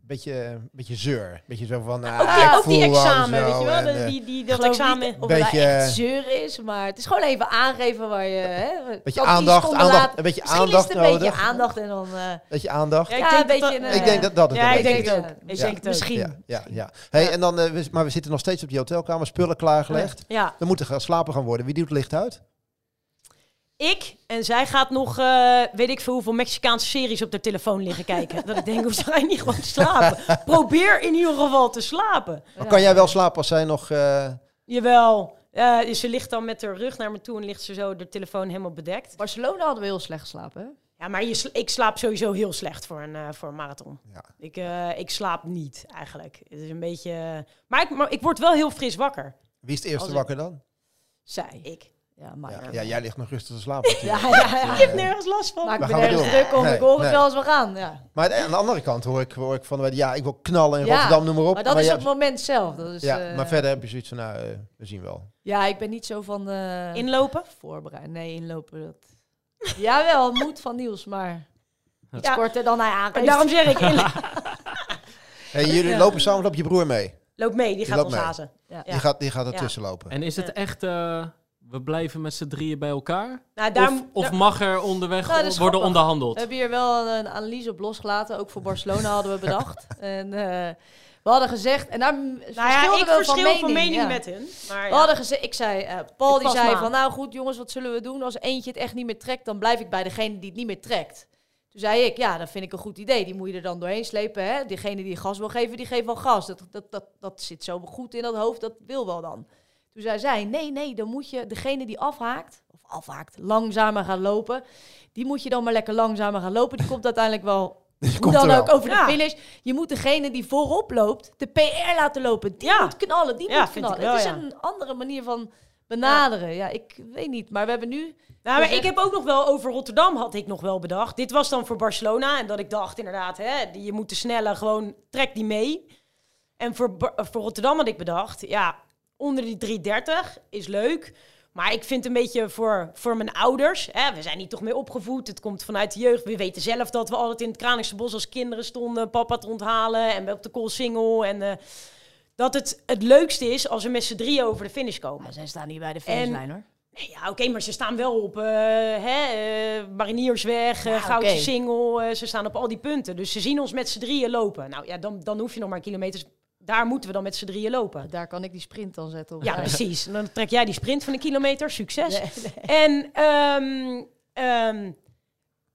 beetje, beetje zeur? Beetje zo van, ah, Ook die, ik ook die examen, zo weet je wel? en, eh, die, dat examen. of Beetje, het echt eh, zeuren is, maar het is gewoon even aangeven waar je... Hè, beetje aandacht, aandacht, een beetje Misschien aandacht is het een nodig. beetje aandacht en dan... eh, Beetje aandacht. Ja, Ja, ik denk dat beetje dat- een, ik denk dat dat het Ja, een ik beetje denk is. het ook. Ik Ja, denk het ook. misschien. Ja, ja, ja. Hey, en dan, eh, we, maar we zitten nog steeds op die hotelkamer, spullen klaargelegd. Ja, We moeten gaan slapen gaan worden. Wie doet het licht uit? Ik en zij gaat nog, eh, weet ik veel hoeveel Mexicaanse series op haar telefoon liggen kijken. dat ik denk, hoe zou je niet gewoon slapen? Probeer in ieder geval te slapen. Maar kan jij wel slapen als zij nog... eh, Jawel. Eh, ze ligt dan met haar rug naar me toe en ligt ze zo de telefoon helemaal bedekt. Barcelona hadden we heel slecht geslapen. hè? Ja, maar je sl- ik slaap sowieso heel slecht voor een, eh, voor een marathon. Ja. Ik, eh, ik slaap niet eigenlijk. Het is een beetje. Maar ik, maar ik word wel heel fris wakker. wie is het eerste wakker dan? Zij. Ik. Ja, maar... Ja, jij ligt nog rustig te slapen ja, natuurlijk. ja, ja. Ik heb nergens last van. Maak me nergens druk om. Nee, ik hoor het wel als we gaan. Ja. Maar aan de andere kant hoor ik, hoor ik van, ja, ik wil knallen in Ja, Rotterdam, noem maar op. Maar dat is het moment zelf. Dat is, Ja, eh, maar verder heb je zoiets van, nou, eh, we zien wel. Ja, ik ben niet zo van eh Inlopen? voorbereiden. Nee, inlopen. Dat... Jawel, moet van Niels, maar iets Ja. korter dan hij aangeeft. daarom zeg ik, Hey, jullie Ja. lopen samen op je broer mee. loop mee, die gaat ons mee. hazen. Ja. Ja. Die gaat, die gaat Ja. ertussen lopen. En is het echt... we blijven met z'n drieën bij elkaar? Nou, daar, of, of daar- mag er onderweg Nou, worden grappig. onderhandeld? We hebben hier wel een, analyse op losgelaten. Ook voor Barcelona hadden we bedacht. En eh, we hadden gezegd... En daar nou ja, ik we verschil van mening. van mening ja. met hun. Maar We hadden gezegd, ik zei, eh, Paul Ik die zei van, nou goed jongens, wat zullen we doen als eentje het echt niet meer trekt? Dan blijf ik bij degene die het niet meer trekt. Toen zei ik, ja, dat vind ik een goed idee. Die moet je er dan doorheen slepen. Hè? Diegene die gas wil geven, die geeft wel gas. Dat, dat, dat, dat zit zo goed in dat hoofd, dat wil wel dan. Toen zei zij, nee, nee, dan moet je degene die afhaakt, of afhaakt, langzamer gaan lopen. Die moet je dan maar lekker langzamer gaan lopen. Die komt uiteindelijk wel Die hoe komt dan ook over Ja. de finish. Je moet degene die voorop loopt, de PR laten lopen. Die Ja. moet knallen, die Ja, moet knallen. wel, het is ja. een andere manier van benaderen. Ja. ik weet niet. Maar we hebben nu... Nou, maar gezegd- ik heb ook nog wel over Rotterdam had ik nog wel bedacht. Dit was dan voor Barcelona. En dat ik dacht inderdaad, hè, die- je moet de snelle gewoon, trek die mee. En voor, voor Rotterdam had ik bedacht, ja, onder die 330 is leuk. Maar ik vind een beetje voor, voor mijn ouders, hè, we zijn hier toch mee opgevoed. Het komt vanuit de jeugd. We weten zelf dat we altijd in het Kralingse Bos als kinderen stonden. Papa te onthalen en op de Koolsingel. En eh, dat het het leukste is als we met z'n drieën over de finish komen. Maar zij staan niet bij de finishlijn hoor. Nee, ja, oké, maar ze staan wel op eh, hè, eh, Mariniersweg, Ja, Goudse eh, ze staan op al die punten. Dus ze zien ons met z'n drieën lopen. Nou ja, dan, dan hoef je nog maar kilometers. Daar moeten we dan met z'n drieën lopen. Daar kan ik die sprint dan zetten. Op. Ja, precies. En dan trek jij die sprint van een kilometer. Succes. Nee, nee. En ehm, ehm,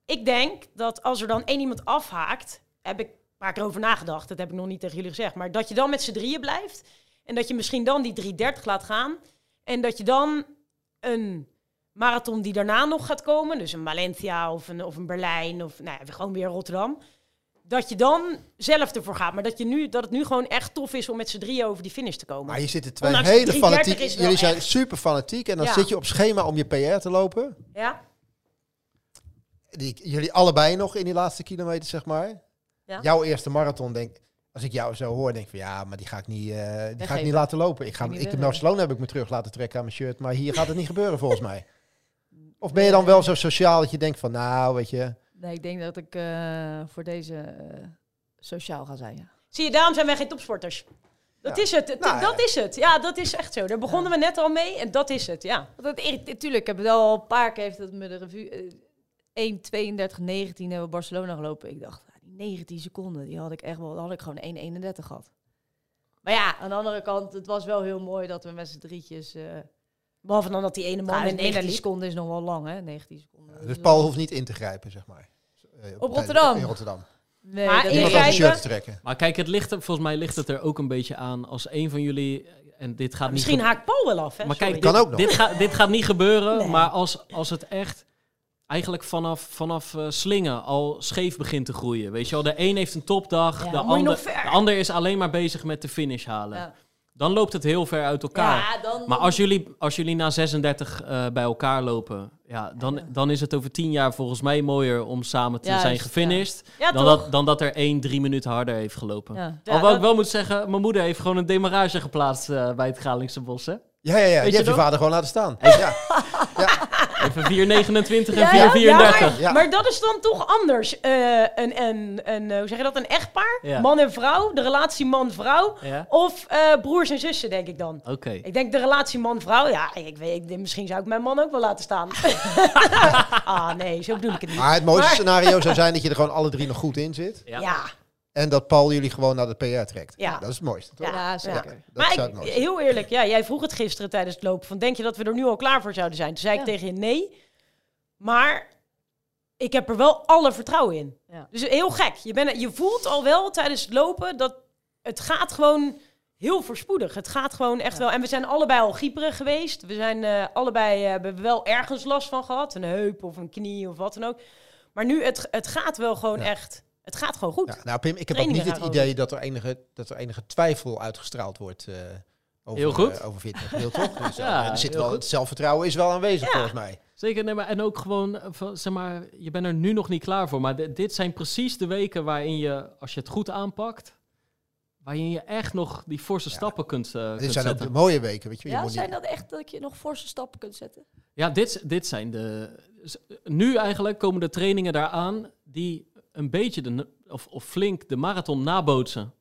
ik denk dat als er dan één iemand afhaakt, heb ik een paar keer over nagedacht, dat heb ik nog niet tegen jullie gezegd, maar dat je dan met z'n drieën blijft en dat je misschien dan die 330 laat gaan en dat je dan een marathon die daarna nog gaat komen, dus een Valencia of een, of een Berlijn of nou ja, gewoon weer Rotterdam, dat je dan zelf ervoor gaat, maar dat, je nu, dat het nu gewoon echt tof is om met z'n drieën over die finish te komen. Maar hier zitten twee Ondanks hele 330 fanatiek. Jullie zijn echt- super fanatiek en dan Ja. zit je op schema om je PR te lopen. Ja? Die, jullie allebei nog in die laatste kilometer, zeg maar. Ja. Jouw eerste marathon, denk als ik jou zo hoor, denk ik van ja, maar die ga ik niet, eh, die ga ik niet laten lopen. Ik ga, je ik, in. Barcelona heb ik me terug laten trekken aan mijn shirt, maar hier gaat het niet gebeuren volgens mij. Of ben je dan wel zo sociaal dat je denkt van nou, weet je, Nee, ik denk dat ik eh, voor deze eh, sociaal ga zijn. Ja. Zie je, daarom zijn wij geen topsporters. Dat Ja. is het. Nou, dat is het. Ja, dat is echt zo. Daar begonnen we net al mee en dat is het. Ja. Tuurlijk, ik heb het al een paar keer heeft het me de revue... eh, 1, 32, 19 hebben we Barcelona gelopen. Ik dacht, die 19 seconden, die had ik echt wel... Dan had ik gewoon 1,31 gehad. Maar ja, aan de andere kant, het was wel heel mooi dat we met z'n drietjes... eh Behalve dan dat die ene man in 19 liep. seconden is nog wel lang, hè? 19 seconden. dus Paul hoeft niet in te grijpen, zeg maar. Eh, Op Rotterdam? In Rotterdam. Nee, Maar Ingrijpen? shirt te trekken. Maar kijk, het ligt er, volgens mij ligt het er ook een beetje aan als een van jullie, en dit gaat niet Misschien haakt Paul wel af. Hè? Maar Sorry. kijk, Kan dit, ook nog. Dit, gaat dit gaat niet gebeuren, Nee. maar als, als het echt eigenlijk vanaf, vanaf eh, slingen al scheef begint te groeien. Weet je wel, de een heeft een topdag, Ja, de, ander, de ander is alleen maar bezig met de finish halen. Ja. Dan loopt het heel ver uit elkaar. Ja, dan... Maar als jullie, als jullie na 36 eh, bij elkaar lopen, ja, dan, dan is het over 10 jaar volgens mij mooier om samen te Juist, zijn gefinished. Ja, dan, dat, dan dat er één, drie minuten harder heeft gelopen. Ja. Ja, Alhoewel dat- ik wel moet zeggen, mijn moeder heeft gewoon een demarrage geplaatst eh, bij het Gralingse Bos. Hè? Ja, ja, ja. Weet je heeft je vader gewoon laten staan. Ja. Even 429 en Ja, ja, 434. Ja. Maar dat is dan toch anders. Eh, een, een, een, eh, hoe zeg je dat? Een echtpaar? Ja. Man en vrouw? De relatie man-vrouw? Ja? Of eh, broers en zussen, denk ik dan. Oké. Ik denk de relatie man-vrouw. Ja, ik weet, ik, misschien zou ik mijn man ook wel laten staan. ah, nee, zo bedoel ik het niet. Maar het mooiste Maar- scenario zou zijn dat je er gewoon alle drie nog goed in zit. Ja. En dat Paul jullie gewoon naar de PR trekt. Ja. Dat is het mooiste, toch? Ja. Zeker. Dat maar ik, heel eerlijk, ja, jij vroeg het gisteren tijdens het lopen. Van, denk je dat we er nu al klaar voor zouden zijn? Toen zei ik tegen je nee. Maar ik heb er wel alle vertrouwen in. Ja. Dus heel gek. Je, bent, je voelt al wel tijdens het lopen dat het gaat gewoon heel voorspoedig. Het gaat gewoon echt wel. En we zijn allebei al grieperig geweest. We zijn eh, allebei eh, hebben we wel ergens last van gehad. Een heup of een knie of wat dan ook. Maar nu, het, het gaat wel gewoon Ja. echt. Het gaat gewoon goed. Ja, nou Pim, ik heb ook niet het idee dat er, enige, dat er enige twijfel uitgestraald wordt eh, over, Heel goed. eh, over fitness. Heel toch? Dus, Ja, er zit wel, goed. het zelfvertrouwen is wel aanwezig Ja. volgens mij. Zeker, nee, maar, en ook gewoon, van, zeg maar, je bent er nu nog niet klaar voor. Maar di- dit zijn precies de weken waarin je, als je het goed aanpakt, waarin je echt nog die forse Ja. stappen kunt, Dit kunt zijn ook zetten. de mooie weken, weet je. je Ja, moet zijn niet- dat echt dat je nog forse stappen kunt zetten? Ja, dit, dit zijn de. z- Nu eigenlijk komen de trainingen daaraan die een beetje de, of, of flink de marathon nabootsen.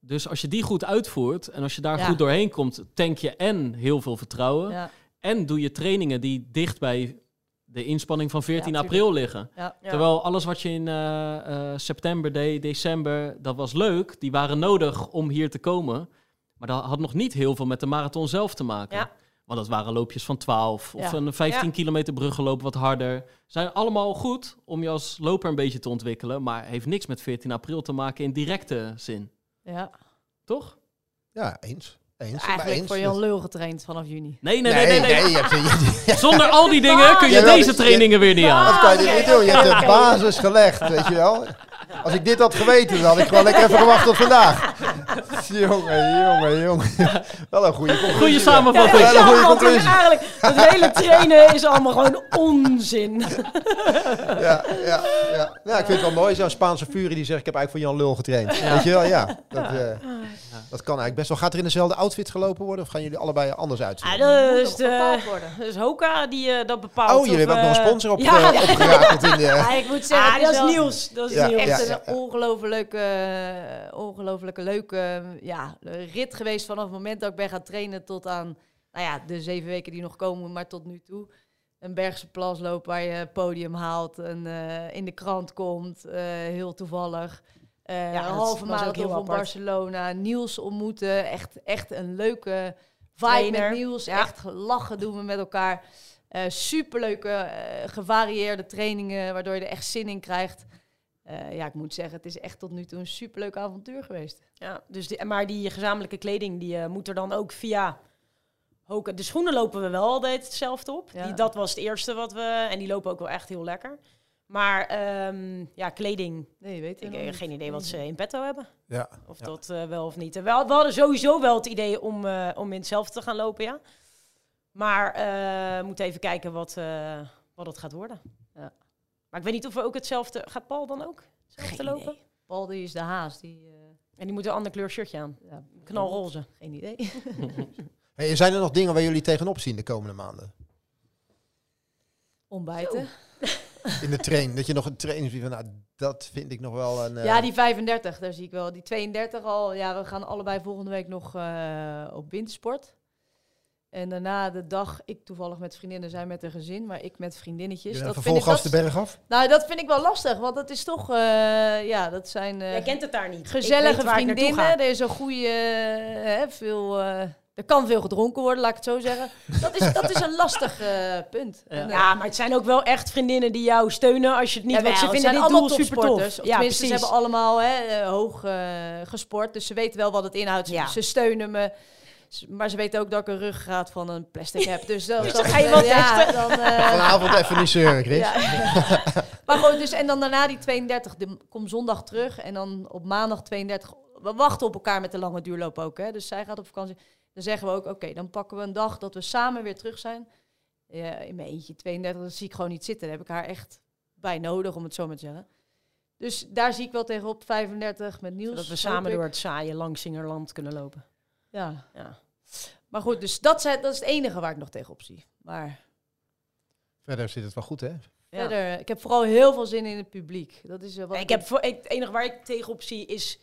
Dus als je die goed uitvoert en als je daar Ja. goed doorheen komt, tank je en heel veel vertrouwen. Ja. En doe je trainingen die dicht bij de inspanning van 14 Ja, april liggen. Terwijl alles wat je in eh, eh, september deed, december, dat was leuk. Die waren nodig om hier te komen. Maar dat had nog niet heel veel met de marathon zelf te maken. Want dat waren loopjes van 12 of Ja. een 15 Ja. kilometer bruggenloop wat harder. Zijn allemaal goed om je als loper een beetje te ontwikkelen. Maar heeft niks met 14 april te maken in directe zin. ja. Toch? Ja, eens. Eens. maar Eigenlijk eens. voor Jan Lul getraind vanaf juni. Nee, nee, nee. nee, nee. je hebt, je, je- Zonder al die dingen kun je deze je- trainingen weer niet aan. dat kan je niet doen. Je hebt de basis gelegd, weet je wel. Als ik dit had geweten, dan had ik gewoon lekker even gewacht tot vandaag. Jongen, jongen, jongen. Wel een goede conclusie. Goeie Ja, samenvatting. Ja, een goede conclusie. eigenlijk. Het hele trainen is allemaal gewoon onzin. Ja, ja, ja. Nou, ik vind het wel mooi, zo'n Spaanse furie die zegt, ik heb eigenlijk voor Jan Lul getraind. Weet je wel, ja. Dat, eh, dat kan eigenlijk best wel. Gaat er in dezelfde outfit gelopen worden of gaan jullie allebei anders uitzien? Ah, dat is, de, bepaald worden. dat is Hoka die eh, dat bepaalt. oh, jullie hebben ook nog een eh, sponsor op, ja. opgerakeld in de... Ja, ik moet zeggen, Ah, dat is nieuws. Dat is Ja, nieuws. echt ja, een ongelofelijke, eh, ongelofelijke leuke ja, rit geweest vanaf het moment dat ik ben gaan trainen tot aan nou ja, de zeven weken die nog komen, maar tot nu toe. Een Bergse plasloop waar je podium haalt en eh, in de krant komt, eh, heel toevallig. Eh Ja, halve marathon van. Barcelona. Niels ontmoeten. Echt, echt een leuke vibe Trainer. met Niels. Ja. Echt lachen doen we met elkaar. Eh superleuke, eh, gevarieerde trainingen, waardoor je er echt zin in krijgt. Eh, ja, ik moet zeggen, het is echt tot nu toe een superleuk avontuur geweest. Ja, dus die, maar die gezamenlijke kleding die eh, moet er dan ook via Hoka. De schoenen lopen we wel altijd hetzelfde op. Ja. Die, dat was het eerste wat we. En die lopen ook wel echt heel lekker. Maar ehm, ja, kleding. Nee, je weet Ik heb geen idee wat ze in petto hebben. Ja. Of Ja. dat eh, wel of niet. We, we hadden sowieso wel het idee om, eh, om in hetzelfde te gaan lopen, ja. Maar eh, we moeten even kijken wat, eh, wat het gaat worden. Maar ik weet niet of we ook hetzelfde... Gaat Paul dan ook hetzelfde Geen lopen? idee. Paul, die is de haas. Die, eh, En die moet een ander kleur shirtje aan. ja, Knalroze. Geen idee. Hey, zijn er nog dingen waar jullie tegenop zien de komende maanden? Ontbijten. In de train, dat je nog een training ziet van, nou, dat vind ik nog wel een... eh, Ja, die 35, daar zie ik wel. Die 32 al. Ja, we gaan allebei volgende week nog eh, op wintersport. En daarna de dag, ik toevallig met vriendinnen zijn met een gezin, maar ik met vriendinnetjes. Dat gaan vind ik, vervolgens dat, de berg af? nou, dat vind ik wel lastig, want dat is toch, eh, ja, dat zijn eh, Jij kent het daar niet. Gezellige vriendinnen. Er is een goede, eh, hè, veel, eh, er kan veel gedronken worden, laat ik het zo zeggen. Dat is, dat is een lastig punt. Ja. Ja, maar het zijn ook wel echt vriendinnen die jou steunen als je het niet... Jawel, want ze het vinden zijn dit allemaal super tof. Of Ja, tenminste, precies. ze hebben allemaal hè, hoog gesport. Dus ze weten wel wat het inhoudt. Ja. ze steunen me. Maar ze weten ook dat ik een ruggengraat van een plastic heb. Dus dat, Ja. dat Ga je wel ja, testen? dan, eh, Vanavond even niet zeuren, Chris. ja. maar goed, dus en dan daarna die 32. De, kom zondag terug. En dan op maandag 32. We wachten op elkaar met de lange duurloop ook. Hè. Dus zij gaat op vakantie. Dan zeggen we ook, oké, dan pakken we een dag dat we samen weer terug zijn. Ja, in mijn eentje 32, dat zie ik gewoon niet zitten. Daar heb ik haar echt bij nodig, om het zo maar te zeggen. Dus daar zie ik wel tegenop 35 met Niels. Zodat we samen door het saaie Langsingerland kunnen lopen. Ja. Ja. Maar goed, dus dat, zijn, dat is het enige waar ik nog tegenop zie. Maar Verder zit het wel goed, hè? Ja. verder, ik heb vooral heel veel zin in het publiek. Dat is eh, wat Nee, ik heb voor, ik, het enige waar ik tegenop zie is...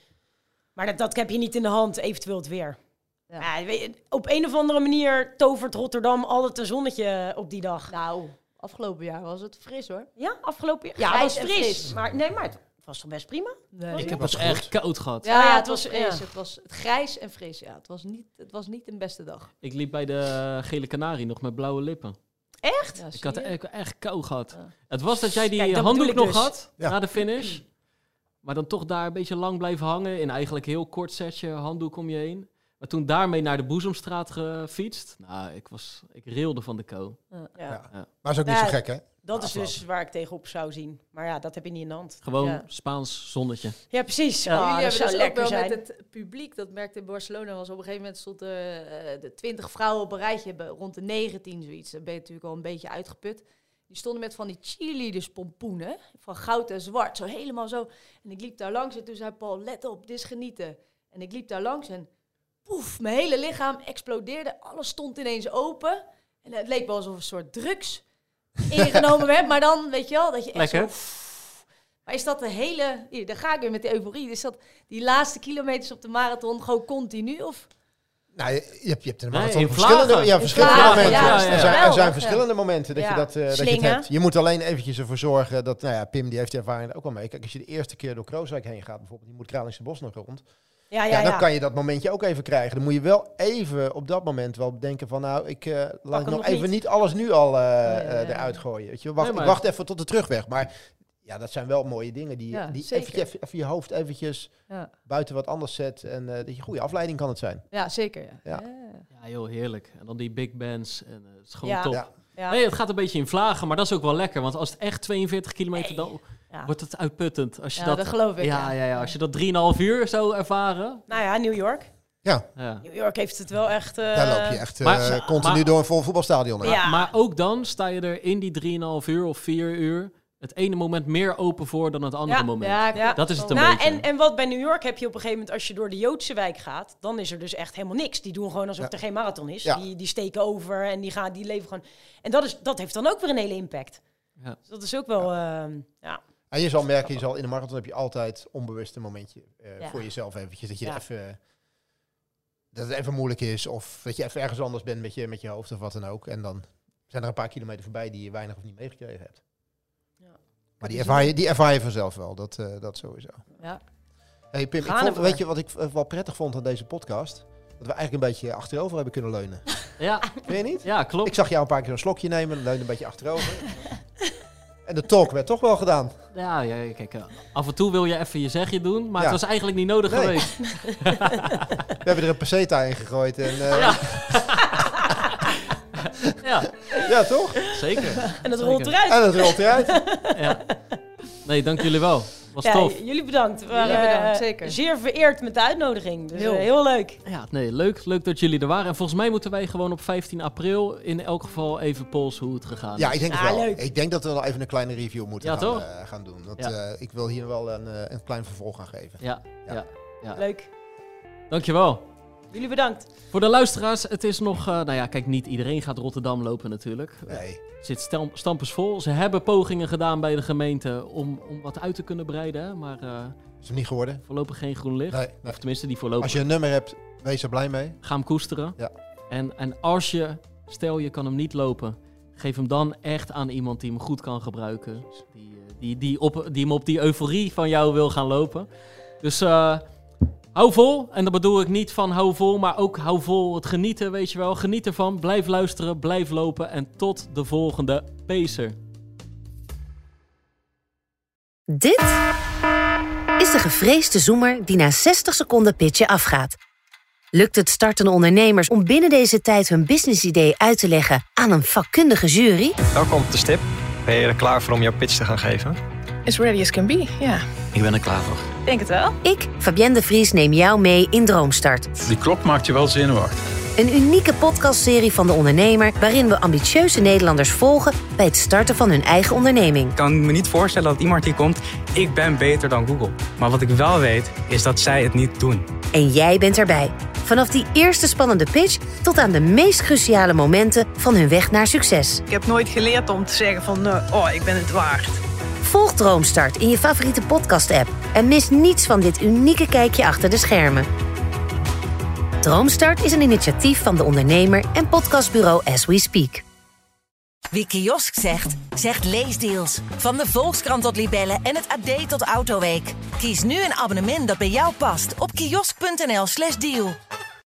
Maar dat, dat heb je niet in de hand, eventueel het weer. Ja. Ja, weet je, op een of andere manier tovert Rotterdam altijd een zonnetje op die dag. Nou, afgelopen jaar was het fris hoor. Ja, afgelopen jaar. Ja, het was fris. fris. Maar, nee, maar het was toch best prima? Nee. Ik heb Het echt koud gehad. Ja, ja, het het was fris. ja. Het was het grijs en fris. Ja, het was niet, het was niet een beste dag. Ik liep bij de gele kanarie nog met blauwe lippen. Echt? Ja, Ik had echt, echt kou gehad. Ja. Het was dat jij die Kijk, dat handdoek nog dus. had Ja. na de finish. Maar dan toch daar een beetje lang blijven hangen. In eigenlijk heel kort setje handdoek om je heen. Maar toen daarmee naar de Boezemstraat gefietst. Nou, ik, was, ik rilde van de kou. Ja. Ja. Maar is ook niet Ja, zo gek, hè? Dat is Afloop. dus waar ik tegenop zou zien. Maar ja, dat heb je niet in de hand. Gewoon Ja. Spaans zonnetje. Ja, precies. Ja, Ah, dat hebben zou dus ook lekker wel zijn. met het publiek, dat merkte in Barcelona, was op een gegeven moment stond er eh, de 20 vrouwen op een rijtje, rond de 19 zoiets. Dan ben je natuurlijk al een beetje uitgeput. Die stonden met van die cheerleaders pompoenen, van goud en zwart, zo helemaal zo. En ik liep daar langs en toen zei Paul, let op, dit is genieten. En ik liep daar langs en poef, mijn hele lichaam explodeerde, alles stond ineens open. En het leek wel alsof een soort drugs ingenomen werd, maar dan, weet je wel, dat je echt Lekker. zo... Maar is dat de hele... Hier, daar ga ik weer met de euforie. Is dat die laatste kilometers op de marathon gewoon continu? Of? Nou, je je hebt, je hebt in de Nee, marathon in verschillende, ja, verschillende vlagen, momenten. ja, Er ja. zijn, er zijn verschillende momenten dat, Ja. je, dat, eh, dat je het hebt. Je moet alleen eventjes ervoor zorgen dat, nou ja, Pim die heeft die ervaring er ook wel mee. Kijk, als je de eerste keer door Krooswijk heen gaat, bijvoorbeeld, je moet Kralingse Bos nog rond. Ja, Ja, ja, dan ja. kan je dat momentje ook even krijgen. Dan moet je wel even op dat moment wel denken van, nou, ik eh, laat ik nog nog even niet. niet alles nu al eh, eh, eruit gooien. Weet je, wacht, Nee, maar- Ik wacht even tot de terugweg. Maar ja, dat zijn wel mooie dingen die, Ja, die even, je hoofd eventjes Ja, buiten wat anders zet. En eh, dat je goede afleiding kan het zijn. ja zeker. Ja. Ja. Ja. Heel heerlijk. En dan die big bands. En, het is gewoon Ja. top. Ja. Ja. Nee, het gaat een beetje in vlagen, maar dat is ook wel lekker. Want als het echt 42 kilometer, dan Ja. wordt het uitputtend. Als je Ja, dat, dat geloof ik. ja, ja, ja, als je dat 3,5 uur zou ervaren. Nou ja, New York. Ja, Ja. New York heeft het wel echt... eh, daar loop je echt eh, maar- continu maar- door een vol voetbalstadion. Ja. Maar ook dan sta je er in die 3,5 uur of 4 uur het ene moment meer open voor dan het andere Ja, moment. Ja, Ja. Dat is het een Nou, beetje. en, en wat bij New York heb je op een gegeven moment, als je door de Joodse wijk gaat, dan is er dus echt helemaal niks. Die doen gewoon alsof Ja. er geen marathon is. Ja. Die, die steken over en die, gaan, die leven gewoon. En dat, is, dat heeft dan ook weer een hele impact. Ja. Dus dat is ook wel. ehm, ja. En je zal merken, je zal in de marathon heb je altijd onbewust een momentje eh, Ja. voor jezelf eventjes. Dat je Ja. even dat het even moeilijk is of dat je even ergens anders bent met je, met je hoofd of wat dan ook. En dan zijn er een paar kilometer voorbij die je weinig of niet meegekregen hebt. Ja. Maar die ervaar, je, die ervaar je vanzelf wel, dat, eh, dat sowieso. Ja. Hey Pim, ik vond, weet je wat ik eh, wel prettig vond aan deze podcast? Dat we eigenlijk een beetje achterover hebben kunnen leunen. Ja, Vind je niet? ja, klopt. Ik zag jou een paar keer een slokje nemen, leunde een beetje achterover. en de talk werd toch wel gedaan. Ja, ja, kijk, eh, af en toe wil je even je zegje doen, maar Ja. het was eigenlijk niet nodig Nee. geweest. We hebben er een peseta in gegooid. En, eh, Ja. ja, ja, toch? zeker. En dat Zeker. rolt eruit. En het rolt eruit. Ja. Nee, dank jullie wel. Was Ja, tof. jullie bedankt. We waren, Jullie bedankt, eh, zeker. Zeer vereerd met de uitnodiging. Dus Heel. heel, leuk. Ja, nee, leuk, leuk dat jullie er waren. En volgens mij moeten wij gewoon op 15 april in elk geval even polsen hoe het gegaan Ja, is. ik denk het Ah, wel. leuk. Ik denk dat we nog even een kleine review moeten Ja, gaan, toch? eh, gaan doen. Want Ja. eh, ik wil hier wel een, eh, een klein vervolg aan geven. Ja, Ja. ja. ja. Leuk. Dankjewel. Jullie bedankt. Voor de luisteraars, het is nog... eh, nou ja, kijk, niet iedereen gaat Rotterdam lopen natuurlijk. Nee. Het zit stel- stampensvol. Ze hebben pogingen gedaan bij de gemeente om, om wat uit te kunnen breiden. Maar eh, Is hem niet geworden? voorlopig geen groen licht. Nee, nee. Of tenminste, die voorlopig. Als je een nummer hebt, wees er blij mee. Ga hem koesteren. Ja. En, en als je, stel je kan hem niet lopen, geef hem dan echt aan iemand die hem goed kan gebruiken. Die, eh, die, die, op, die hem op die euforie van jou wil gaan lopen. Dus eh, hou vol. En dat bedoel ik niet van hou vol, maar ook hou vol het genieten, weet je wel. Geniet ervan, blijf luisteren, blijf lopen en tot de volgende Pacer. Dit is de gevreesde zoemer die na 60 seconden pitchen afgaat. Lukt het startende ondernemers om binnen deze tijd hun businessidee uit te leggen aan een vakkundige jury? Welkom op de stip. Ben je er klaar voor om jouw pitch te gaan geven? As ready as can be, ja. Ik ben er klaar voor. Denk het wel. Ik, Fabienne de Vries, neem jou mee in Droomstart. Die klok maakt je wel zenuwachtig. Een unieke podcastserie van de ondernemer waarin we ambitieuze Nederlanders volgen bij het starten van hun eigen onderneming. Ik kan me niet voorstellen dat iemand hier komt, ik ben beter dan Google. Maar wat ik wel weet, is dat zij het niet doen. En jij bent erbij. Vanaf die eerste spannende pitch tot aan de meest cruciale momenten van hun weg naar succes. Ik heb nooit geleerd om te zeggen van, eh, oh, ik ben het waard. Volg Droomstart in je favoriete podcast-app en mis niets van dit unieke kijkje achter de schermen. Droomstart is een initiatief van de ondernemer en podcastbureau As We Speak. Wie kiosk zegt, zegt leesdeals. Van de Volkskrant tot Libellen en het AD tot Autoweek. Kies nu een abonnement dat bij jou past op kiosk.nl/slash deal.